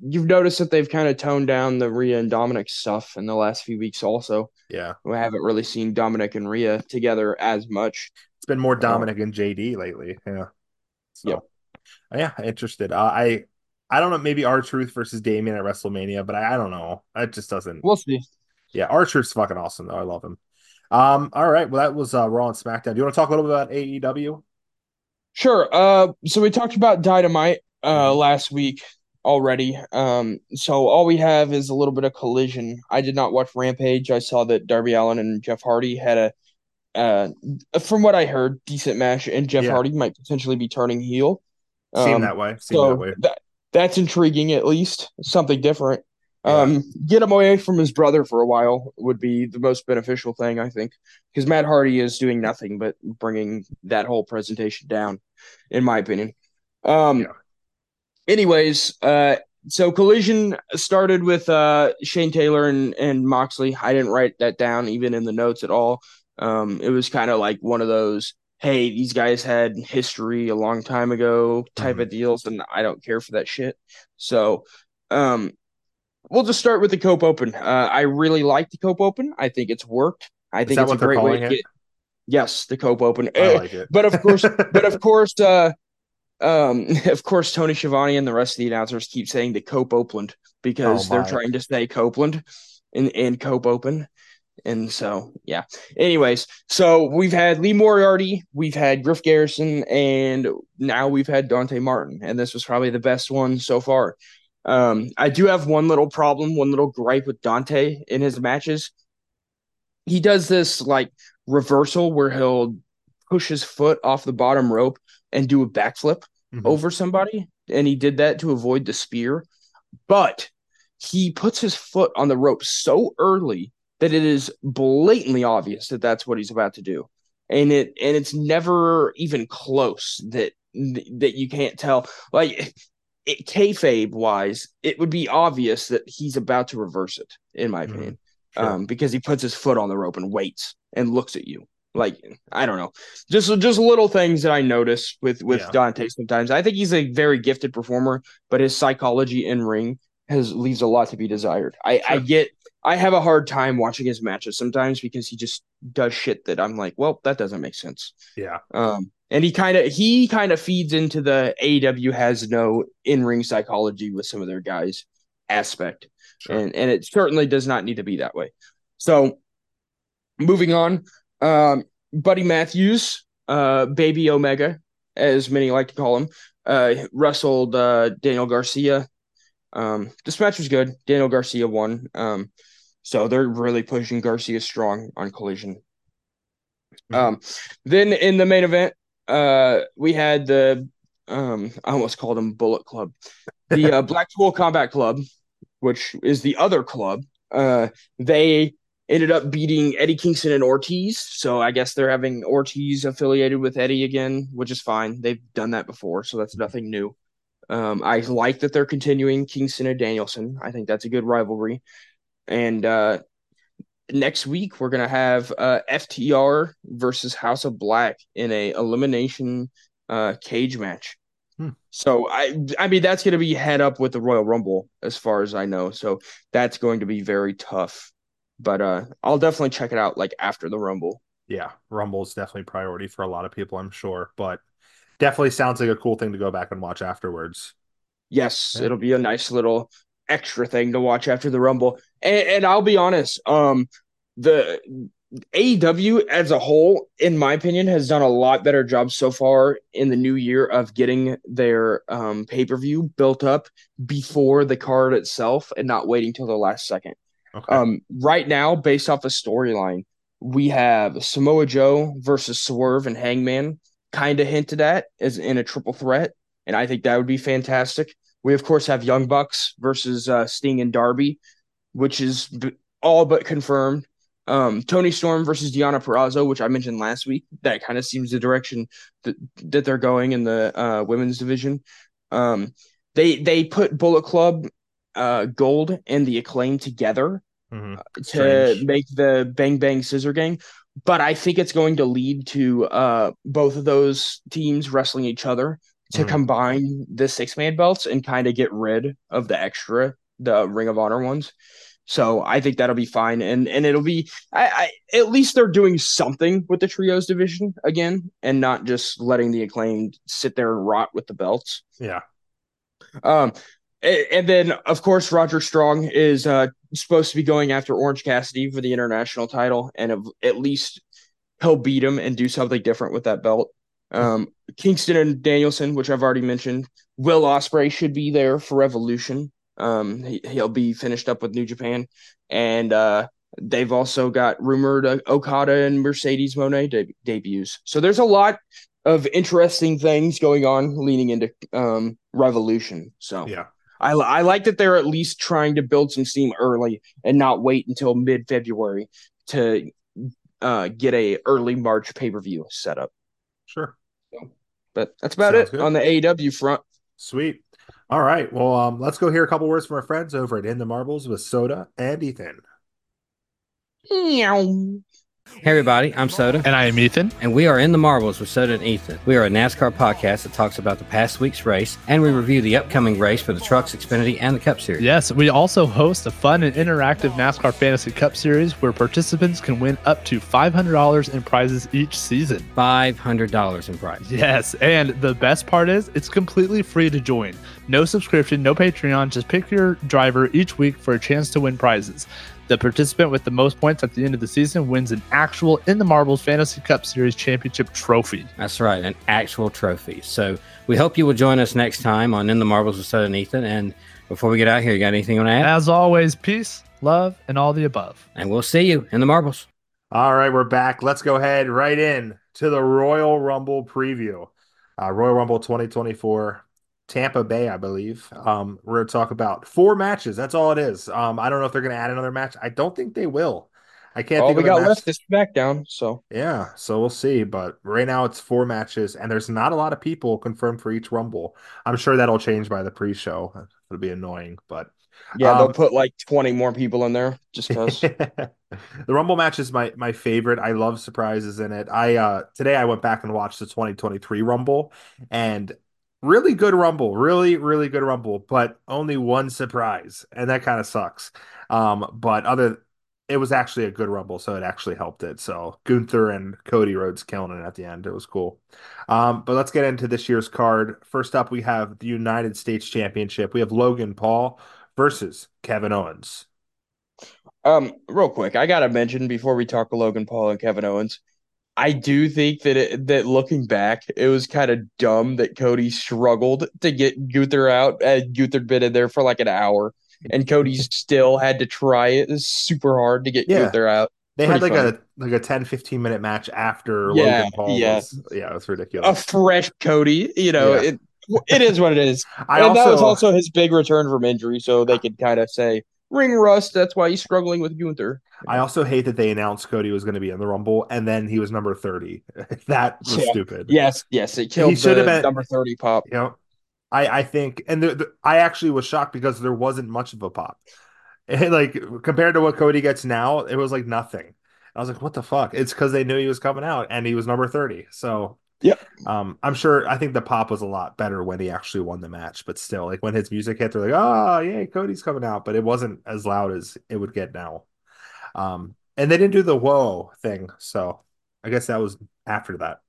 you've noticed that they've kind of toned down the Rhea and Dominic stuff in the last few weeks. Also, Yeah, we haven't really seen Dominic and Rhea together as much. it's been more Dominic and JD lately. Yeah. So, Yep. yeah, interested. Uh, I I don't know. Maybe R Truth versus Damian at WrestleMania, but I, I don't know. It just doesn't. We'll see. Yeah, R Truth's fucking awesome though. I love him. Um. All right. Well, that was uh, Raw and SmackDown. Do you want to talk a little bit about AEW? Sure. Uh, so we talked about Dynamite uh last week already. Um, so all we have is a little bit of collision. I did not watch Rampage. I saw that Darby Allin and Jeff Hardy had a uh from what I heard, decent match, and Jeff Yeah. Hardy might potentially be turning heel. Seem Um, that way. Seem so that way. that that's intriguing at least something different. Yeah. Um, get him away from his brother for a while would be the most beneficial thing, I think, because Matt Hardy is doing nothing but bringing that whole presentation down, in my opinion. Um, Yeah. Anyways, uh, so collision started with uh Shane Taylor and and Moxley. I didn't write that down even in the notes at all. Um, it was kind of like one of those, hey, these guys had history a long time ago type Mhm. of deals, and I don't care for that shit. So, um, we'll just start with the Cope Open. Uh, I really like the Cope Open. I think it's worked. I think that it's a great way to it? get. Yes, the Cope Open. I like it. but of course, but of course, uh, um, of course, Tony Schiavone and the rest of the announcers keep saying the Cope Oakland because Oh, they're trying to say Copeland and, in Cope Open. And so, yeah. Anyways, so we've had Lee Moriarty, we've had Griff Garrison, and now we've had Dante Martin, and this was probably the best one so far. Um, I do have one little problem, one little gripe with Dante in his matches. He does this like reversal where he'll push his foot off the bottom rope and do a backflip Mhm. over somebody, and he did that to avoid the spear. But he puts his foot on the rope so early that it is blatantly obvious that that's what he's about to do, and it and it's never even close that that you can't tell. Like it, kayfabe wise, it would be obvious that he's about to reverse it, in my Mhm. opinion, Sure. um, because he puts his foot on the rope and waits and looks at you. Like I don't know, just just little things that I notice with with Yeah. Dante. Sometimes I think he's a very gifted performer, but his psychology in ring has leaves a lot to be desired. I I get I have a hard time watching his matches sometimes because he just does shit that I'm like, well, that doesn't make sense. yeah. Um, and he kind of he kind of feeds into the AEW has no in ring psychology with some of their guys aspect, Sure. and and it certainly does not need to be that way. So, moving on, um, Buddy Matthews, uh, Baby Omega, as many like to call him, uh, wrestled uh, Daniel Garcia. Um, this match was good. Daniel Garcia won. Um, so they're really pushing Garcia strong on Collision. Um, then in the main event, uh, we had the um, I almost called them Bullet Club, the uh, Blackpool Combat Club, which is the other club. Uh, they ended up beating Eddie Kingston and Ortiz, so I guess they're having Ortiz affiliated with Eddie again, which is fine. They've done that before, so that's nothing new. Um, I like that they're continuing Kingston and Danielson. I think that's a good rivalry. And uh, next week we're gonna have uh, FTR versus House of Black in a elimination uh, cage match. Hmm. So I I mean that's gonna be head up with the Royal Rumble as far as I know. So that's going to be very tough. But uh, I'll definitely check it out like after the Rumble. Yeah. Rumble's definitely priority for a lot of people, I'm sure, but definitely sounds like a cool thing to go back and watch afterwards. Yes, Yeah. it'll be a nice little extra thing to watch after the Rumble. And, and I'll be honest, um, the AEW as a whole, in my opinion, has done a lot better job so far in the new year of getting their um, pay per view built up before the card itself and not waiting till the last second. Okay. Um, right now, based off a storyline, we have Samoa Joe versus Swerve and Hangman, kind of hinted at as in a triple threat, and I think that would be fantastic. We of course have Young Bucks versus uh, Sting and Darby, which is all but confirmed. Um, Toni Storm versus Deonna Purrazzo, which I mentioned last week. That kind of seems the direction that that they're going in the uh, women's division. Um, they they put Bullet Club, uh, Gold, and the Acclaim together Mhm. to Strange. make the Bang Bang Scissor Gang. But I think it's going to lead to uh, both of those teams wrestling each other to Mhm. combine the six man belts and kind of get rid of the extra, the Ring of Honor ones. So I think that'll be fine, and and it'll be I, I at least they're doing something with the trios division again, and not just letting the acclaimed sit there and rot with the belts. Yeah. Um, and then of course Roderick Strong is uh supposed to be going after Orange Cassidy for the international title, and at least he'll beat him and do something different with that belt. Um, Kingston and Danielson, which I've already mentioned, Will Ospreay should be there for Revolution. Um, he, he'll be finished up with New Japan, and uh, they've also got rumored uh, Okada and Mercedes Moné de- debuts. So there's a lot of interesting things going on leading into um Revolution. So Yeah. I I like that they're at least trying to build some steam early and not wait until mid February to uh get a early March pay per view set up. Sure. But that's about Sounds it good. on the AEW front. Sweet. All right. Well, um, let's go hear a couple words from our friends over at In the Marbles with Soda and Ethan. Hey everybody, I'm Soda, And I am Ethan. and we are in the marbles with Soda and Ethan. We are a NASCAR podcast that talks about the past week's race, and we review the upcoming race for the Trucks, Xfinity, and the Cup Series. Yes, we also host a fun and interactive NASCAR Fantasy Cup Series where participants can win up to $500 in prizes each season. Five hundred dollars in prizes. Yes, and the best part is it's completely free to join. No subscription, no Patreon, just pick your driver each week for a chance to win prizes. The participant with the most points at the end of the season wins an actual In the Marbles Fantasy Cup Series championship trophy. That's right, an actual trophy. So we hope you will join us next time on In the Marbles with Soda and Ethan. And before we get out here, you got anything you want to add? As always, peace, love, and all the above. And we'll see you in the marbles. All right, we're back. Let's go ahead right in to the Royal Rumble preview. Uh, Royal Rumble 2024, Tampa Bay, I believe. Um, we're to talk about four matches. That's all it is. Um, I don't know if they're going to add another match. I don't think they will. I can't All think we got match. left is SmackDown. So Yeah, so we'll see. But right now it's four matches, and there's not a lot of people confirmed for each Rumble. I'm sure that'll change by the pre-show. It'll be annoying, but yeah, Um, they'll put like twenty more people in there just because. the Rumble match is my my favorite. I love surprises in it. I uh today I went back and watched the 2023 Rumble and really good Rumble, really really good Rumble, but only one surprise, and that kind of sucks. Um, but other it was actually a good Rumble, so it actually helped it. So Gunther and Cody Rhodes killing it at the end. It was cool. Um, but let's get into this year's card. First up, we have the United States Championship. We have Logan Paul versus Kevin Owens. Um, real quick, I gotta mention before we talk to Logan Paul and Kevin Owens, I do think that it, that looking back, it was kind of dumb that Cody struggled to get Gunther out. Uh, Gunther been in there for like an hour, and Cody still had to try it super hard to get Yeah. Gunther out. They had like Pretty a like a 10 15 minute match after Yeah, Logan Paul yeah. was yeah, it's A ridiculous. A fresh Cody, you know, Yeah. it it is what it is, I and that was also also his big return from injury, so they could kind of say ring rust. That's why he's struggling with Gunther. I also hate that they announced Cody was going to be in the Rumble and then he was number 30. that was Yeah. stupid. Yes, yes, it killed should the have been- number thirty pop. You know, I I think and the, the, I actually was shocked because there wasn't much of a pop. And like compared to what Cody gets now, it was like nothing. I was like, what the fuck? It's because they knew he was coming out and he was number 30. So Yep. Um, I'm sure I think the pop was a lot better when he actually won the match, but still, like when his music hit, they're like, oh yay, Cody's coming out, but it wasn't as loud as it would get now. Um, and they didn't do the whoa thing, so I guess that was after that.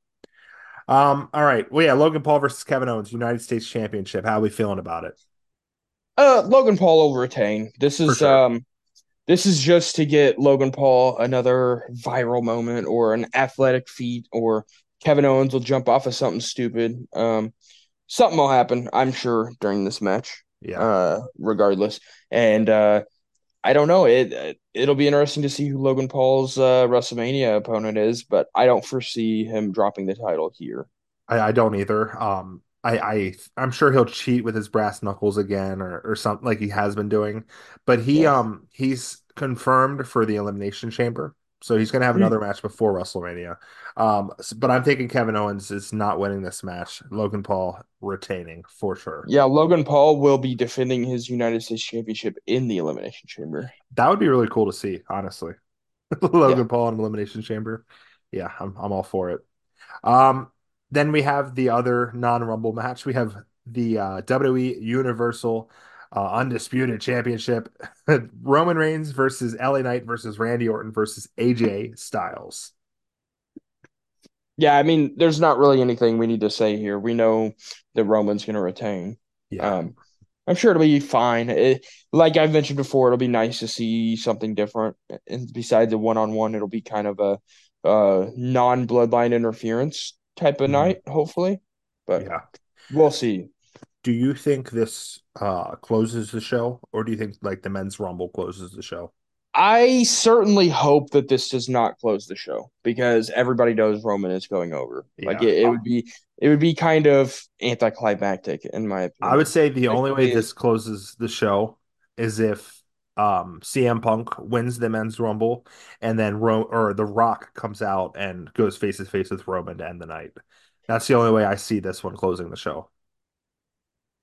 Um, all right. Well, yeah, Logan Paul versus Kevin Owens, United States Championship. How are we feeling about it? Uh, Logan Paul will retain. This is sure. um, this is just to get Logan Paul another viral moment or an athletic feat, or Kevin Owens will jump off of something stupid. Um, something will happen, I'm sure, during this match. Yeah. Uh, regardless, and uh, I don't know. It it'll be interesting to see who Logan Paul's uh WrestleMania opponent is, but I don't foresee him dropping the title here. I, I don't either. Um, I, I I'm sure he'll cheat with his brass knuckles again or or something like he has been doing. But he Yeah. um he's confirmed for the Elimination Chamber, so he's gonna have Hmm. another match before WrestleMania. Um, but I'm thinking Kevin Owens is not winning this match. Logan Paul retaining for sure. Yeah, Logan Paul will be defending his United States Championship in the Elimination Chamber. That would be really cool to see, honestly. Logan Paul in Elimination Chamber. Yeah, I'm I'm all for it. Um, then we have the other non-Rumble match. We have the uh, WWE Universal uh, Undisputed Championship. Roman Reigns versus LA Knight versus Randy Orton versus AJ Styles. Yeah, I mean, there's not really anything we need to say here. We know that Roman's going to retain. Yeah. Um, I'm sure it'll be fine. It, like I've mentioned before, it'll be nice to see something different. And besides the one-on-one, it'll be kind of a uh, non-bloodline interference type of Mhm. night, hopefully. But yeah. we'll see. Do you think this uh closes the show, or do you think like the men's Rumble closes the show? I certainly hope that this does not close the show because everybody knows Roman is going over. Like it, it would be it would be kind of anticlimactic in my opinion. I would say the Like, only way this closes the show is if um CM Punk wins the men's rumble and then Ro or The Rock comes out and goes face to face with Roman to end the night. That's the only way I see this one closing the show.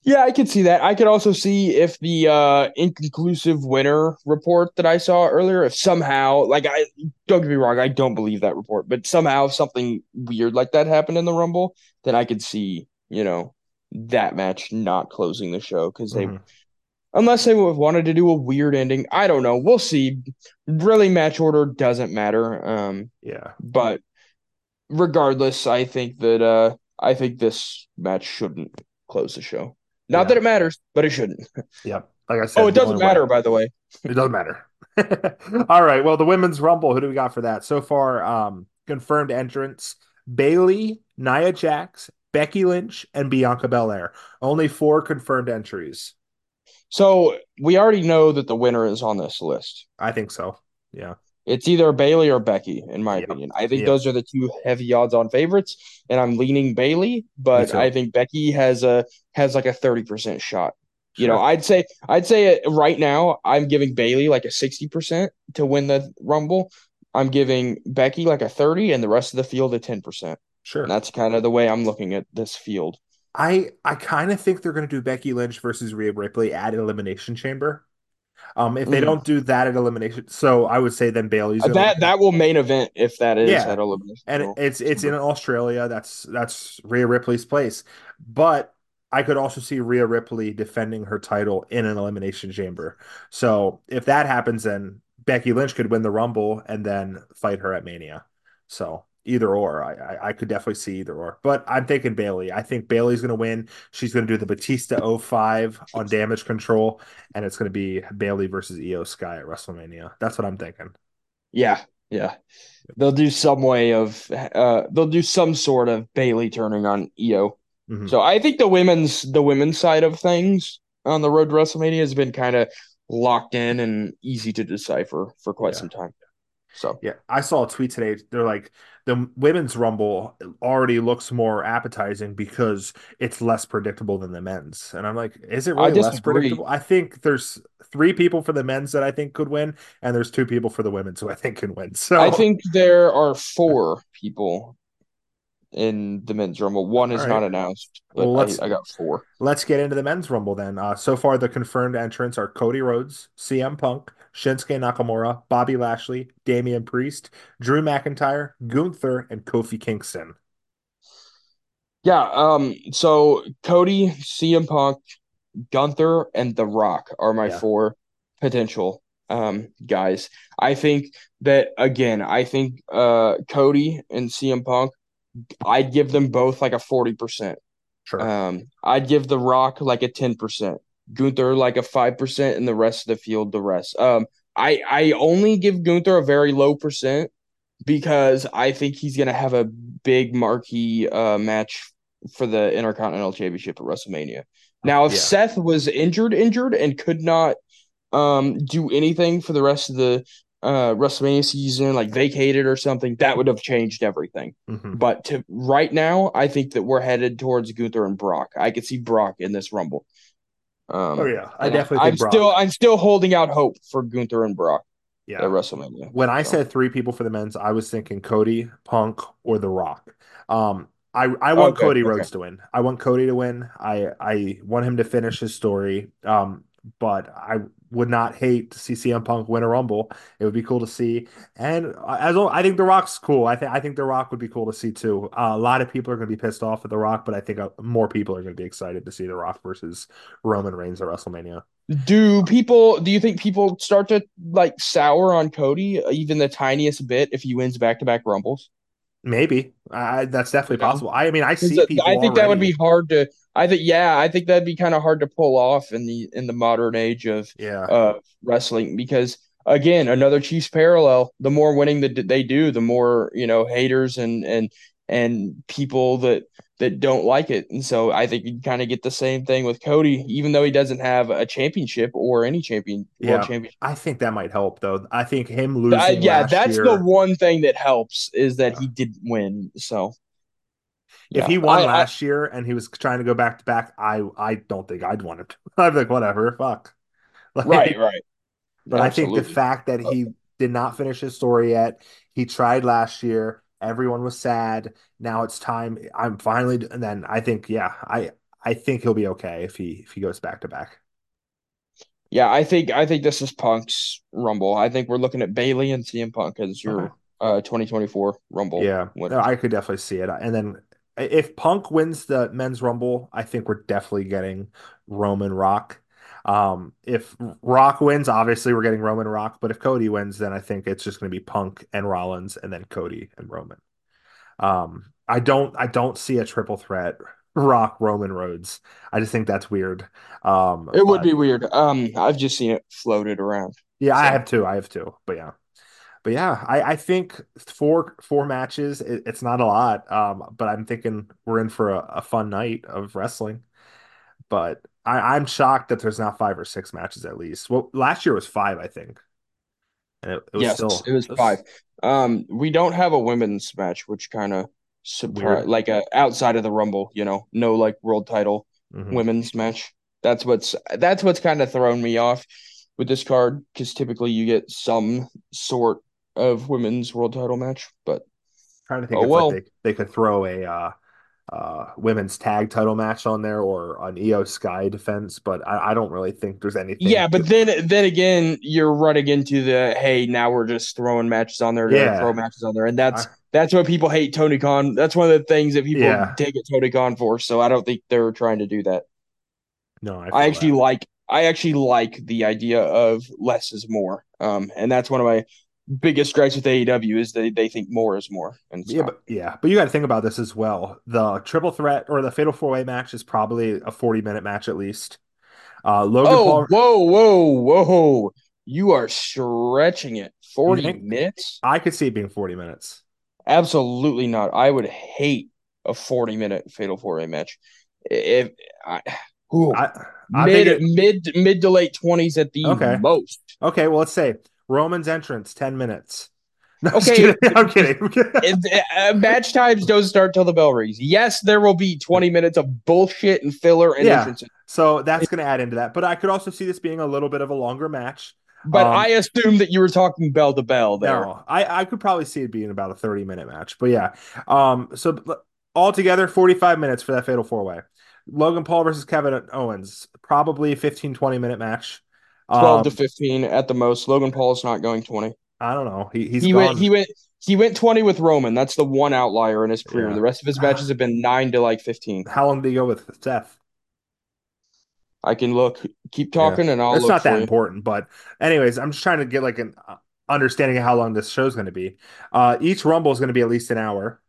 Yeah, I could see that. I could also see if the uh inconclusive winner report that I saw earlier, if somehow, like I don't get me wrong, I don't believe that report, but somehow something weird like that happened in the Rumble, then I could see, you know, that match not closing the show because they Mhm. unless they would have wanted to do a weird ending. I don't know. We'll see. Really, match order doesn't matter. Um, Yeah. but regardless, I think that uh I think this match shouldn't close the show. Not Yeah. that it matters, but it shouldn't. Yeah. Like I said, Oh, it doesn't only way. matter, by the way. It doesn't matter. All right. Well, the women's rumble. Who do we got for that? So far, um, confirmed entrants: Bayley, Nia Jax, Becky Lynch, and Bianca Belair. Only four confirmed entries. So we already know that the winner is on this list. I think so. Yeah. It's either Bayley or Becky, in my Yep. opinion. I think Yep. those are the two heavy odds on favorites, and I'm leaning Bayley, but. I think Becky has a has like a 30% shot. You know, I'd say I'd say right now I'm giving Bayley like a 60% to win the Rumble. I'm giving Becky like a 30 and the rest of the field a 10%. Sure. And that's kind of the way I'm looking at this field. I I kind of think they're going to do Becky Lynch versus Rhea Ripley at Elimination Chamber. Um, if they Mhm. don't do that at Elimination, so I would say then Bayley's Uh, that win. that will main event if that is Yeah. at elimination. and it's it's in Australia. That's that's Rhea Ripley's place. But I could also see Rhea Ripley defending her title in an elimination chamber. So if that happens, then Becky Lynch could win the Rumble and then fight her at Mania. So either or, I I, I could definitely see either or. But I'm thinking Bayley. I think Bayley's going to win. She's going to do the Batista 05 on Damage Control, and it's going to be Bayley versus Iyo Sky at WrestleMania. That's what I'm thinking. Yeah, yeah. They'll do some way of uh they'll do some sort of Bayley turning on Iyo. Mhm. So I think the women's the women's side of things on the road to WrestleMania has been kind of locked in and easy to decipher for quite Yeah. some time. So Yeah, I saw a tweet today. They're like the women's rumble already looks more appetizing because it's less predictable than the men's. And I'm like, is it really less predictable? I think there's three people for the men's that I think could win, and there's two people for the women's who I think can win. So I think there are four people in the men's rumble. One is All not announced, but Well, let's- I, I got four. let's get into the men's rumble then. Uh, so far, the confirmed entrants are Cody Rhodes, CM Punk, Shinsuke Nakamura, Bobby Lashley, Damian Priest, Drew McIntyre, Gunther, and Kofi Kingston. Yeah, um, so Cody, CM Punk, Gunther, and The Rock are my Yeah. four potential um guys. I think that again, I think uh Cody and CM Punk, I'd give them both like a 40%. Sure. Um, I'd give The Rock like a 10%, Gunther like a 5%, and the rest of the field the rest. Um, I I only give Gunther a very low percent because I think he's gonna have a big marquee uh match for the Intercontinental Championship at WrestleMania. Now, if Yeah. Seth was injured, injured, and could not um do anything for the rest of the uh WrestleMania season, like vacated or something, that would have changed everything. Mhm. But to right now, I think that we're headed towards Gunther and Brock. I could see Brock in this Rumble. Um, Oh yeah, I definitely I'm Brock. still I'm still holding out hope for Gunther and Brock yeah. at WrestleMania. When I So- said three people for the men's, I was thinking Cody, Punk, or The Rock. Um, I I want Okay, Cody okay. Rhodes to win. I want Cody to win. I I want him to finish his story. Um, but I would not hate to see CM Punk win a Rumble. It would be cool to see. And as I think The Rock's cool. I think I think The Rock would be cool to see too. Uh, a lot of people are going to be pissed off at The Rock, but I think uh, more people are going to be excited to see The Rock versus Roman Reigns at WrestleMania. Do people? Do you think people start to like sour on Cody even the tiniest bit if he wins back to back Rumbles? Maybe I, that's definitely You know? possible. I mean, I see people. I think that would be hard to. I think yeah, I think that'd be kind of hard to pull off in the in the modern age of Yeah. uh wrestling because again another Chiefs parallel. The more winning that they do, the more you know haters and and and people that that don't like it. And so I think you kind of get the same thing with Cody, even though he doesn't have a championship or any champion Yeah. championship. I think that might help though. I think him losing. Uh, yeah, that's year, the one thing that helps is that he didn't win. So If yeah. he won I- I- last year and he was trying to go back to back, I I don't think I'd want him to. I'd be like, whatever, fuck. Like, right, right. But I think the fact that he did not finish his story yet, he tried last year. Everyone was sad. Now it's time. I'm finally, and then I think, yeah, I I think he'll be okay if he if he goes back to back. Yeah, I think I think this is Punk's Rumble. I think we're looking at Bayley and CM Punk as your Okay. uh 2024 Rumble. Yeah, winner. I could definitely see it. And then if Punk wins the men's rumble, I think we're definitely getting Roman Rock. Um, if Rock wins, obviously we're getting Roman Rock. But if Cody wins, then I think it's just going to be Punk and Rollins, and then Cody and Roman. Um, I don't, I don't see a triple threat Rock Roman Rhodes. I just think that's weird. Um, It would but- be weird. Um, I've just seen it floated around. yeah, I have two. I have two. But yeah. But yeah, I, I think four four matches, it, it's not a lot. Um, but I'm thinking we're in for a, a fun night of wrestling. But I, I'm shocked that there's not five or six matches at least. Well, last year was five, I think. And it, it was yes, still it was five. Um, we don't have a women's match, which kind of Weird. surprise, like a outside of the Rumble. You know, no like world title Mhm. women's match. That's what's that's what's kind of thrown me off with this card because typically you get some sort of women's world title match, but I Trying to think Oh, if well. like they, they could throw a uh, uh, women's tag title match on there or an Iyo Sky defense, but I, I don't really think there's anything. yeah. But then then again, you're running into the hey, now we're just throwing matches on there Yeah. throw matches on there, and that's I- that's what people hate Tony Khan. That's one of the things that people Yeah. take at Tony Khan for. So I don't think they're trying to do that. no, I, I actually that. like I actually like the idea of less is more. Um, and that's one of my biggest gripes with AEW is they they think more is more. And Yeah, not. but yeah, but you got to think about this as well. The triple threat or the fatal four way match is probably a 40 minute match at least. Uh, Logan oh, Paul, whoa, whoa, whoa! You are stretching it. Forty minutes? I could see it being 40 minutes. Absolutely not. I would hate a forty-minute fatal four-way match. If I, ooh, I, I mid it- mid mid to late twenties at the Okay. most. okay, well, let's say Roman's entrance 10 minutes. No, Okay. I'm kidding. I'm kidding. It- uh, match times don't start till the bell rings. Yes, there will be twenty minutes of bullshit and filler and Yeah. entrances. So that's going to add into that. But I could also see this being a little bit of a longer match. But Um, I assume that you were talking bell to bell there. No, I, I could probably see it being about a 30 minute match. But yeah. Um, so altogether, 45 minutes for that fatal four way. Logan Paul versus Kevin Owens, probably 15, 20 minute match. Twelve Um, to fifteen at the most. Logan Paul is not going twenty. I don't know. He, he's he gone. went he went he went 20 with Roman. That's the one outlier in his career. Yeah. The rest of his matches have been 9 to like 15. How long did he go with Seth? I can look keep talking and I'll it's not that you. important, but anyways, I'm just trying to get like an uh, understanding of how long this show's going to be. Uh, each rumble is going to be at least an hour.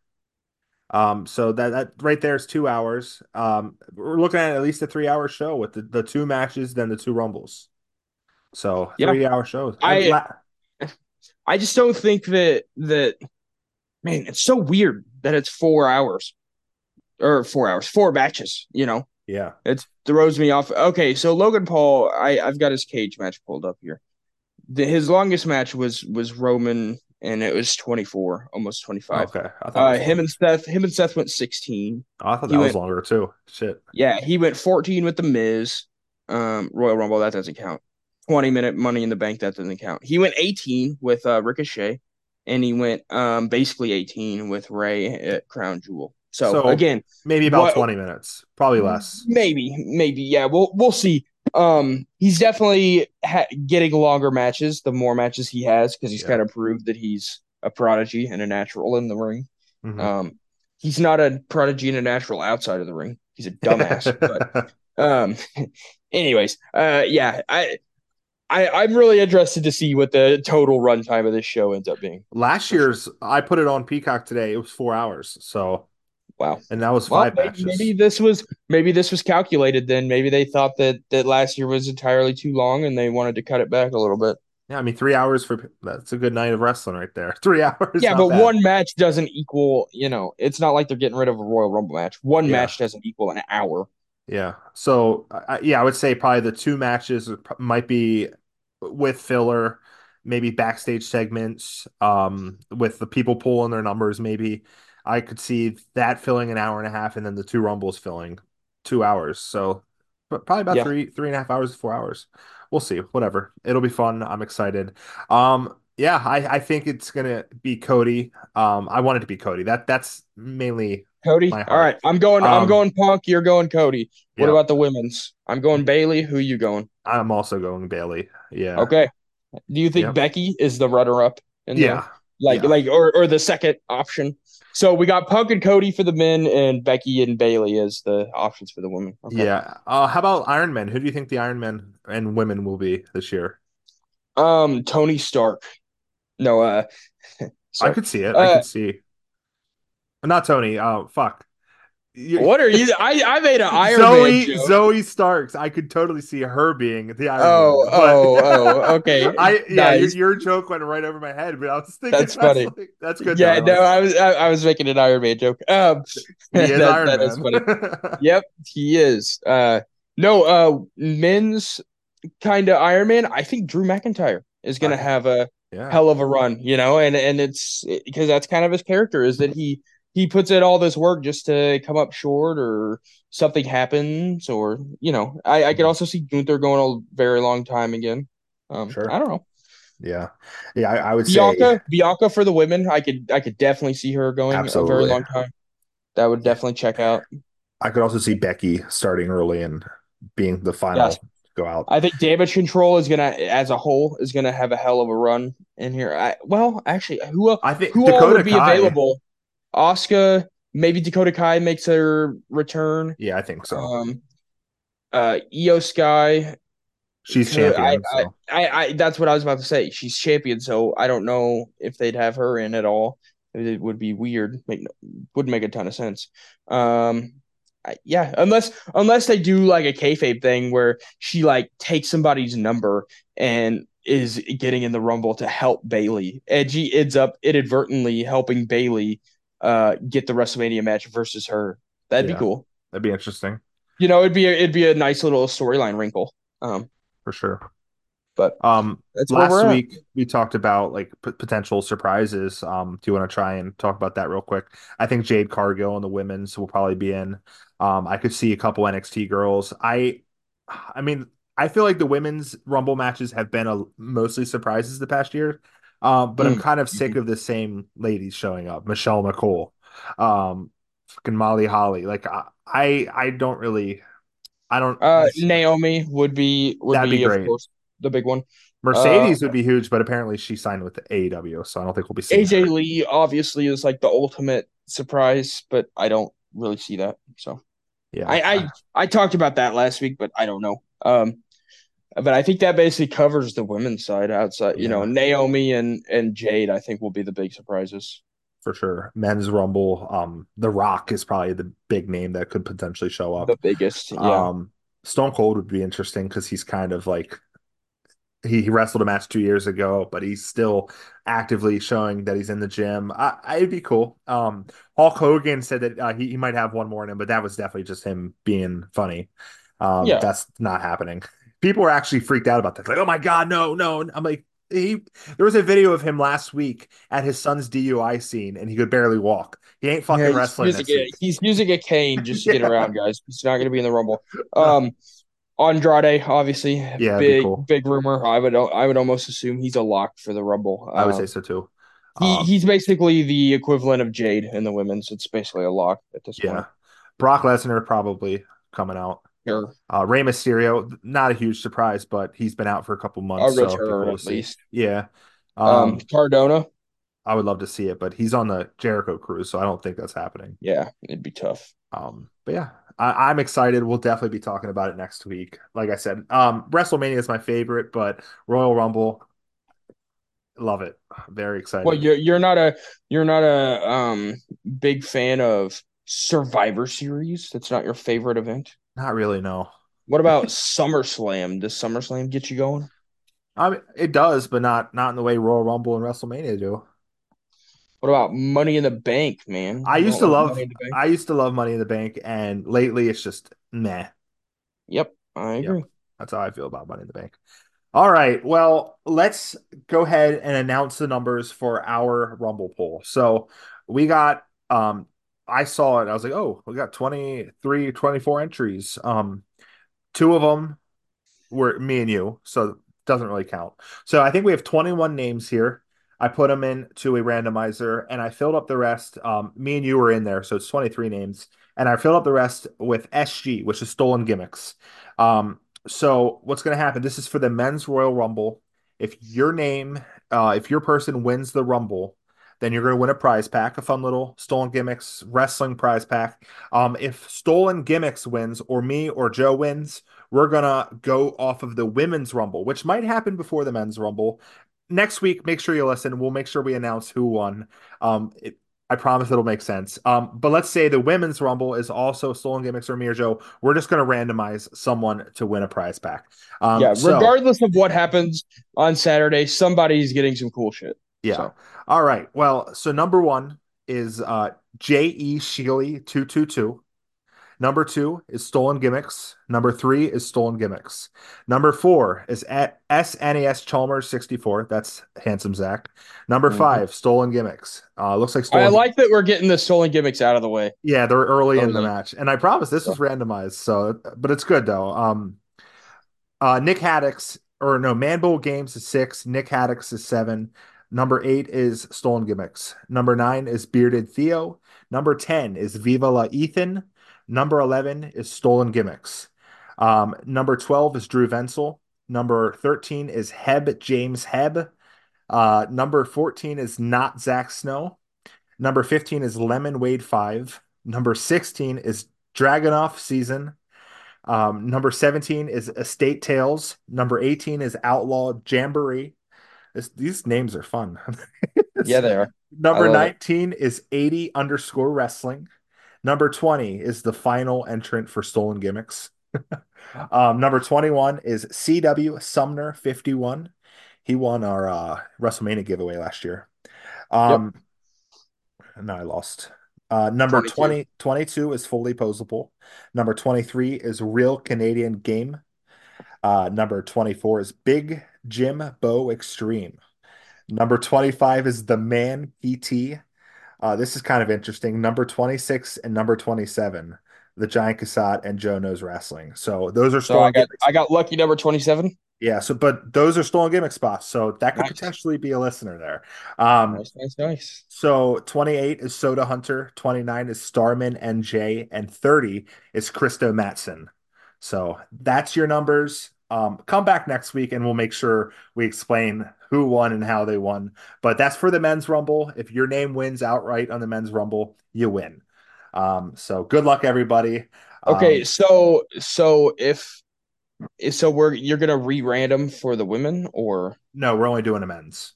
Um, so that that right there is two hours. Um, we're looking at at least a three hour show with the, the two matches, then the two rumbles. So Yeah. three hour shows. I- La- I just don't think that that man, it's so weird that it's 4 hours or 4 hours, 4 matches, you know. yeah. It throws me off. Okay, so Logan Paul, I I've got his cage match pulled up here. The, his longest match was was Roman and it was 24, almost 25. Okay. I thought Uh, him and Seth, him and Seth went 16. Oh, I thought he that was went- longer too. Shit. Yeah, he went 14 with the Miz, um, Royal Rumble. That doesn't count. 20 minute Money in the Bank. That doesn't count. He went 18 with uh, Ricochet, and he went um basically 18 with Rey at Crown Jewel. So, So- again, Maybe about What- 20 minutes. Probably less. maybe, maybe, yeah. We'll we'll see. Um, he's definitely ha- getting longer matches the more matches he has because he's Yeah. kind of proved that he's a prodigy and a natural in the ring. Mhm. Um, he's not a prodigy and a natural outside of the ring. He's a dumbass, but um anyways uh yeah i i i'm really interested to see what the total runtime of this show ends up being Last year's, I put it on Peacock today. It was four hours. So, wow and that was well five maybe, matches. maybe this was maybe this was calculated then maybe they thought that that last year was entirely too long and they wanted to cut it back a little bit Yeah, I mean, three hours for that's a good night of wrestling right there. Three hours. yeah, but bad. one match doesn't equal. You know, it's not like they're getting rid of a Royal Rumble match. One Yeah. match doesn't equal an hour. Yeah. So, I, yeah, I would say probably the two matches might be with filler, maybe backstage segments, um, with the people pulling their numbers. Maybe I could see that filling an hour and a half, and then the two rumbles filling two hours. So, but probably about Yeah. three, three and a half hours, four hours. We'll see. Whatever. It'll be fun. I'm excited. Um, yeah, I, I think it's gonna be Cody. Um, I want it to be Cody. That that's mainly Cody. All right, I'm going. I'm Um, going Punk. You're going Cody. What yeah, about the women's? I'm going Bayley. Who you going? I'm also going Bayley. Yeah. Okay. Do you think Yep. Becky is the runner up? Yeah. Like Yeah. like or or the second option. So we got Punk and Cody for the men, and Becky and Bayley as the options for the women. Okay. Yeah. Uh, how about Iron Men? Who do you think the Iron Men and women will be this year? Um, Tony Stark. No, uh, I could see it. I Uh, could see. Not Tony. Oh, fuck. You- what are you? I I made an Iron Zoey Man joke. Zoey Starks. I could totally see her being the Iron Oh, Man. but- oh, oh, okay. I yeah, Nice. your, your joke went right over my head, but I was thinking That's funny. like, that's good. yeah, no, I was I, I was making an Iron Man joke. Um, he is that- Iron that Man. is funny. Yep, he is. Uh, no, uh, men's kind of Iron Man. I think Drew McIntyre is gonna Okay. have a yeah. hell of a run, you know, and and it's because that's kind of his character is that he he puts in all this work just to come up short or something happens or you know I I could also see Gunther going a very long time again. Um, Sure. I don't know Yeah. Yeah, I, I would Bianca say Bianca for the women. I could I could definitely see her going a very long time. That would definitely check out. I could also see Becky starting early and being the final Yes. go out. I think damage control is gonna, as a whole, is gonna have a hell of a run in here. I well, actually, who I think who Dakota would be Kai. available? Oscar, maybe Dakota Kai makes her return. Yeah, I think so. Um, uh, Iyo Sky. She's champion. I- so. I, I, that's what I was about to say. She's champion, so I don't know if they'd have her in at all. It would be weird. Make wouldn't make a ton of sense. Um, yeah, unless unless they do like a kayfabe thing where she like takes somebody's number and is getting in the rumble to help Bayley, and she ends up inadvertently helping Bayley uh get the WrestleMania match versus her. That'd Yeah. be cool. That'd be interesting You know, it'd be a, it'd be a nice little storyline wrinkle. Um, for sure. But um, that's where we're last at. week we talked about like p- potential surprises. Um, do you want to try and talk about that real quick? I think Jade Cargill and the women's will probably be in. Um, I could see a couple NXT girls. I, I mean, I feel like the women's Rumble matches have been a mostly surprises the past year. Um, but I'm Mm. kind of sick of the same ladies showing up. Michelle McCool, um, fucking Molly Holly. Like I, I, I don't really, I don't. Uh, Naomi would be would That'd be, be of great. course the big one. Mercedes would be huge, but apparently she signed with the AEW, so I don't think we'll be seeing. AJ her. Lee obviously is like the ultimate surprise, but I don't really see that. So Yeah, I I, I talked about that last week, but I don't know. Um, but I think that basically covers the women's side outside. You know, Naomi and and Jade, I think will be the big surprises. for sure. Men's Rumble, um, The Rock is probably the big name that could potentially show up. The biggest, yeah. Um, Stone Cold would be interesting because he's kind of like he, he wrestled a match two years ago, but he's still actively showing that he's in the gym. I, I it'd be cool. Um, Hulk Hogan said that uh, he, he might have one more in him, but that was definitely just him being funny. Um, Yeah. that's not happening. People were actually freaked out about that. Like, oh my god, no, no. I'm like, he. There was a video of him last week at his son's DUI scene, and he could barely walk. He ain't fucking Yeah, he's wrestling using a, he's using a cane just to get around, guys. He's not going to be in the rumble. Um, Andrade, obviously, Yeah, big cool. big rumor. I would I would almost assume he's a lock for the rumble. I would Um, say so too. He Um, he's basically the equivalent of Jade in the women's. It's basically a lock at this point. yeah, point. Brock Lesnar probably coming out. Sure. Uh, Rey Mysterio, not a huge surprise, but he's been out for a couple A months. so it'd return at see. least. Yeah. Um, Um, Cardona, I would love to see it, but he's on the Jericho cruise, so I don't think that's happening. yeah, it'd be tough. Um, but yeah, I, I'm excited. We'll definitely be talking about it next week. Like I said, um, WrestleMania is my favorite, but Royal Rumble, love it. Very excited. Well, you're you're not a you're not a um big fan of Survivor Series. That's not your favorite event. Not really, no. What about SummerSlam? Does SummerSlam get you going? I mean, it does, but not not in the way Royal Rumble and WrestleMania do. What about Money in the Bank, man? I used to love Money in the Bank? I used to love Money in the Bank, and lately it's just meh. Yep, I Yep. agree. That's how I feel about Money in the Bank. All right, well, let's go ahead and announce the numbers for our Rumble poll. So we got um I saw it, I was like, oh, we got 23, 24 entries. Um two of them were me and you, so doesn't really count. So I think we have 21 names here. I put them into a randomizer and I filled up the rest. Um, me and you were in there, so it's 23 names. And I filled up the rest with SG, which is stolen gimmicks. Um, so what's going to happen? This is for the men's Royal Rumble. If your name, uh, if your person wins the Rumble, then you're going to win a prize pack, a fun little stolen gimmicks wrestling prize pack. Um, if stolen gimmicks wins, or me or Joe wins, we're gonna go off of the women's rumble, which might happen before the men's rumble. Next week, make sure you listen. We'll make sure we announce who won. Um, it, I promise it'll make sense. Um, but let's say the women's rumble is also stolen gimmicks or me or Joe. We're just gonna randomize someone to win a prize pack. Um, yeah, so- regardless of what happens on Saturday, somebody's getting some cool shit. Yeah. So- All right. Well, so number one is uh J.E. Sheely 222. Number two is Stolen Gimmicks. Number three is Stolen Gimmicks. Number four is at SNES Chalmers 64. That's Handsome Zach. Number Mhm. five, Stolen Gimmicks. Uh, looks like Stolen. I like that we're getting the stolen gimmicks out of the way. Yeah, they're early in the match, and I promise this was randomized. So, but it's good though. Um, uh, Nick Haddix or no, Manbull Games is six. Nick Haddix is seven. Number eight is Stolen Gimmicks. Number nine is Bearded Theo. Number ten is Viva La Ethan. Number eleven is Stolen Gimmicks. Um, number twelve is Drew Venzel. Number thirteen is Heb James Heb. Uh, number fourteen is not Zach Snow. Number 15 is Lemon Wade 5. Number 16 is Dragonoff Season. Um, number 17 is Estate Tales. Number 18 is Outlaw Jamboree. This, these names are fun. Yeah, they are. Number I love it. 19 is 80 underscore wrestling. Number 20 is the final entrant for Stolen Gimmicks. um, number 21 is CW Sumner 51. He won our uh, WrestleMania giveaway last year. Um, No, I lost. Uh, number 22. 20, 22 is fully posable. Number 23 is Real Canadian Game. Uh, number 24 is Big Jim Bow Extreme. Number 25 is The Man PT. Uh, this is kind of interesting. Number 26 and number 27, The Giant Cassat and Joe Knows Wrestling. So those are So stolen I got. I got lucky number twenty seven. Yeah, so but those are stolen gimmick spots. So that could Nice. potentially be a listener there. Um, Nice, nice, nice. so 28 is Soda Hunter, 29 is Starman NJ, and 30 is Christo Matson. So that's your numbers. Um, come back next week and we'll make sure we explain who won and how they won. But that's for the men's rumble. If your name wins outright on the men's rumble, you win. Um, so good luck, everybody. Okay, Um, so so if so we're you're gonna re-random for the women or no, we're only doing a men's.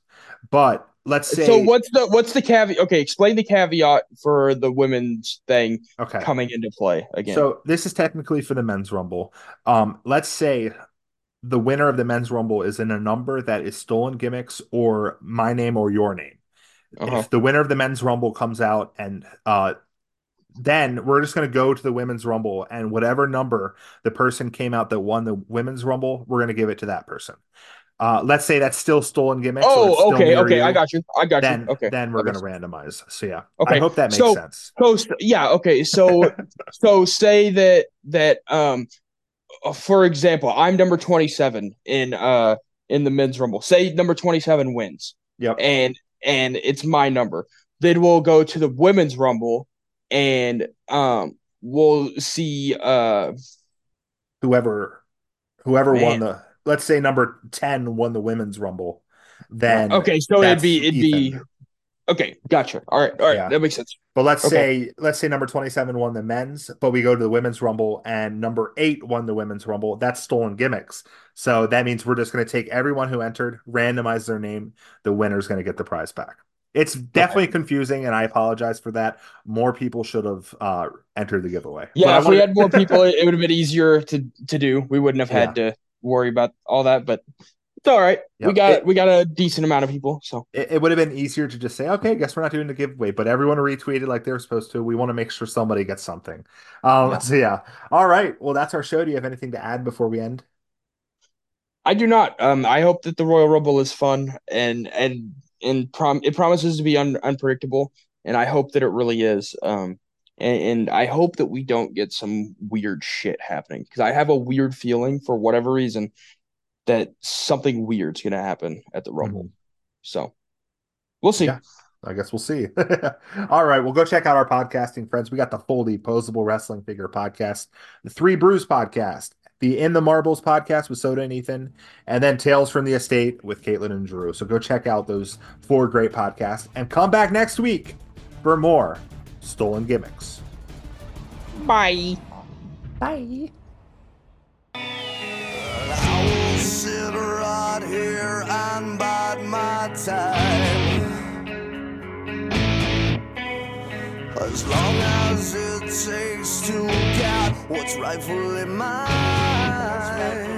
But let's say so what's the what's the caveat okay explain the caveat for the women's thing okay. coming into play again So this is technically for the men's rumble. Um, let's say the winner of the men's rumble is in a number that is stolen gimmicks or my name or your name. Uh-huh. If the winner of the men's rumble comes out and uh then we're just going to go to the women's rumble and whatever number the person came out that won the women's rumble, we're going to give it to that person. Uh, let's say that's still stolen gimmicks. oh okay okay you, I got you I got Then, you okay then we're going to makes randomize. So yeah, Okay, I hope that makes so- sense. So yeah, okay. So so say that that um for example, I'm number 27 in uh in the men's rumble. Say number 27 wins Yep. and and it's my number. Then we'll go to the women's rumble and um we'll see uh whoever whoever Man. won the let's say number 10 won the women's rumble then okay, so it'd be it'd be Ethan. Okay, gotcha. All right, all right, Yeah. that makes sense. but let's okay. say let's say number 27 won the men's but we go to the women's rumble and number 8 won the women's rumble that's stolen gimmicks so that means we're just going to take everyone who entered randomize their name the winner's going to get the prize back it's definitely confusing and i apologize for that more people should have uh entered the giveaway But Yeah, if we had more people, it, it would have been easier to to do. We wouldn't have had to worry about all that, but It's all right. We got It- we got a decent amount of people. So It, it would have been easier to just say, okay, guess we're not doing the giveaway, but everyone retweeted like they're supposed to. We want to make sure somebody gets something. Um, Yeah. So yeah, all right. Well, that's our show. Do you have anything to add before we end? I do not. Um, I hope that the Royal Rumble is fun and and and prom it promises to be un- unpredictable, and I hope that it really is. Um, and, and I hope that we don't get some weird shit happening because I have a weird feeling for whatever reason that something weird's gonna happen at the hmm. Rumble. So we'll see. Yeah. I guess we'll see. All right. Well, go check out our podcasting friends. We got the Foldy Posable Wrestling Figure podcast, the Three Brews podcast, the In the Marbles podcast with Soda and Ethan, and then Tales from the Estate with Caitlin and Drew. So go check out those four great podcasts and come back next week for more Stolen Gimmicks. Bye. Bye. And bide my time. As long as it takes to get what's rightfully mine.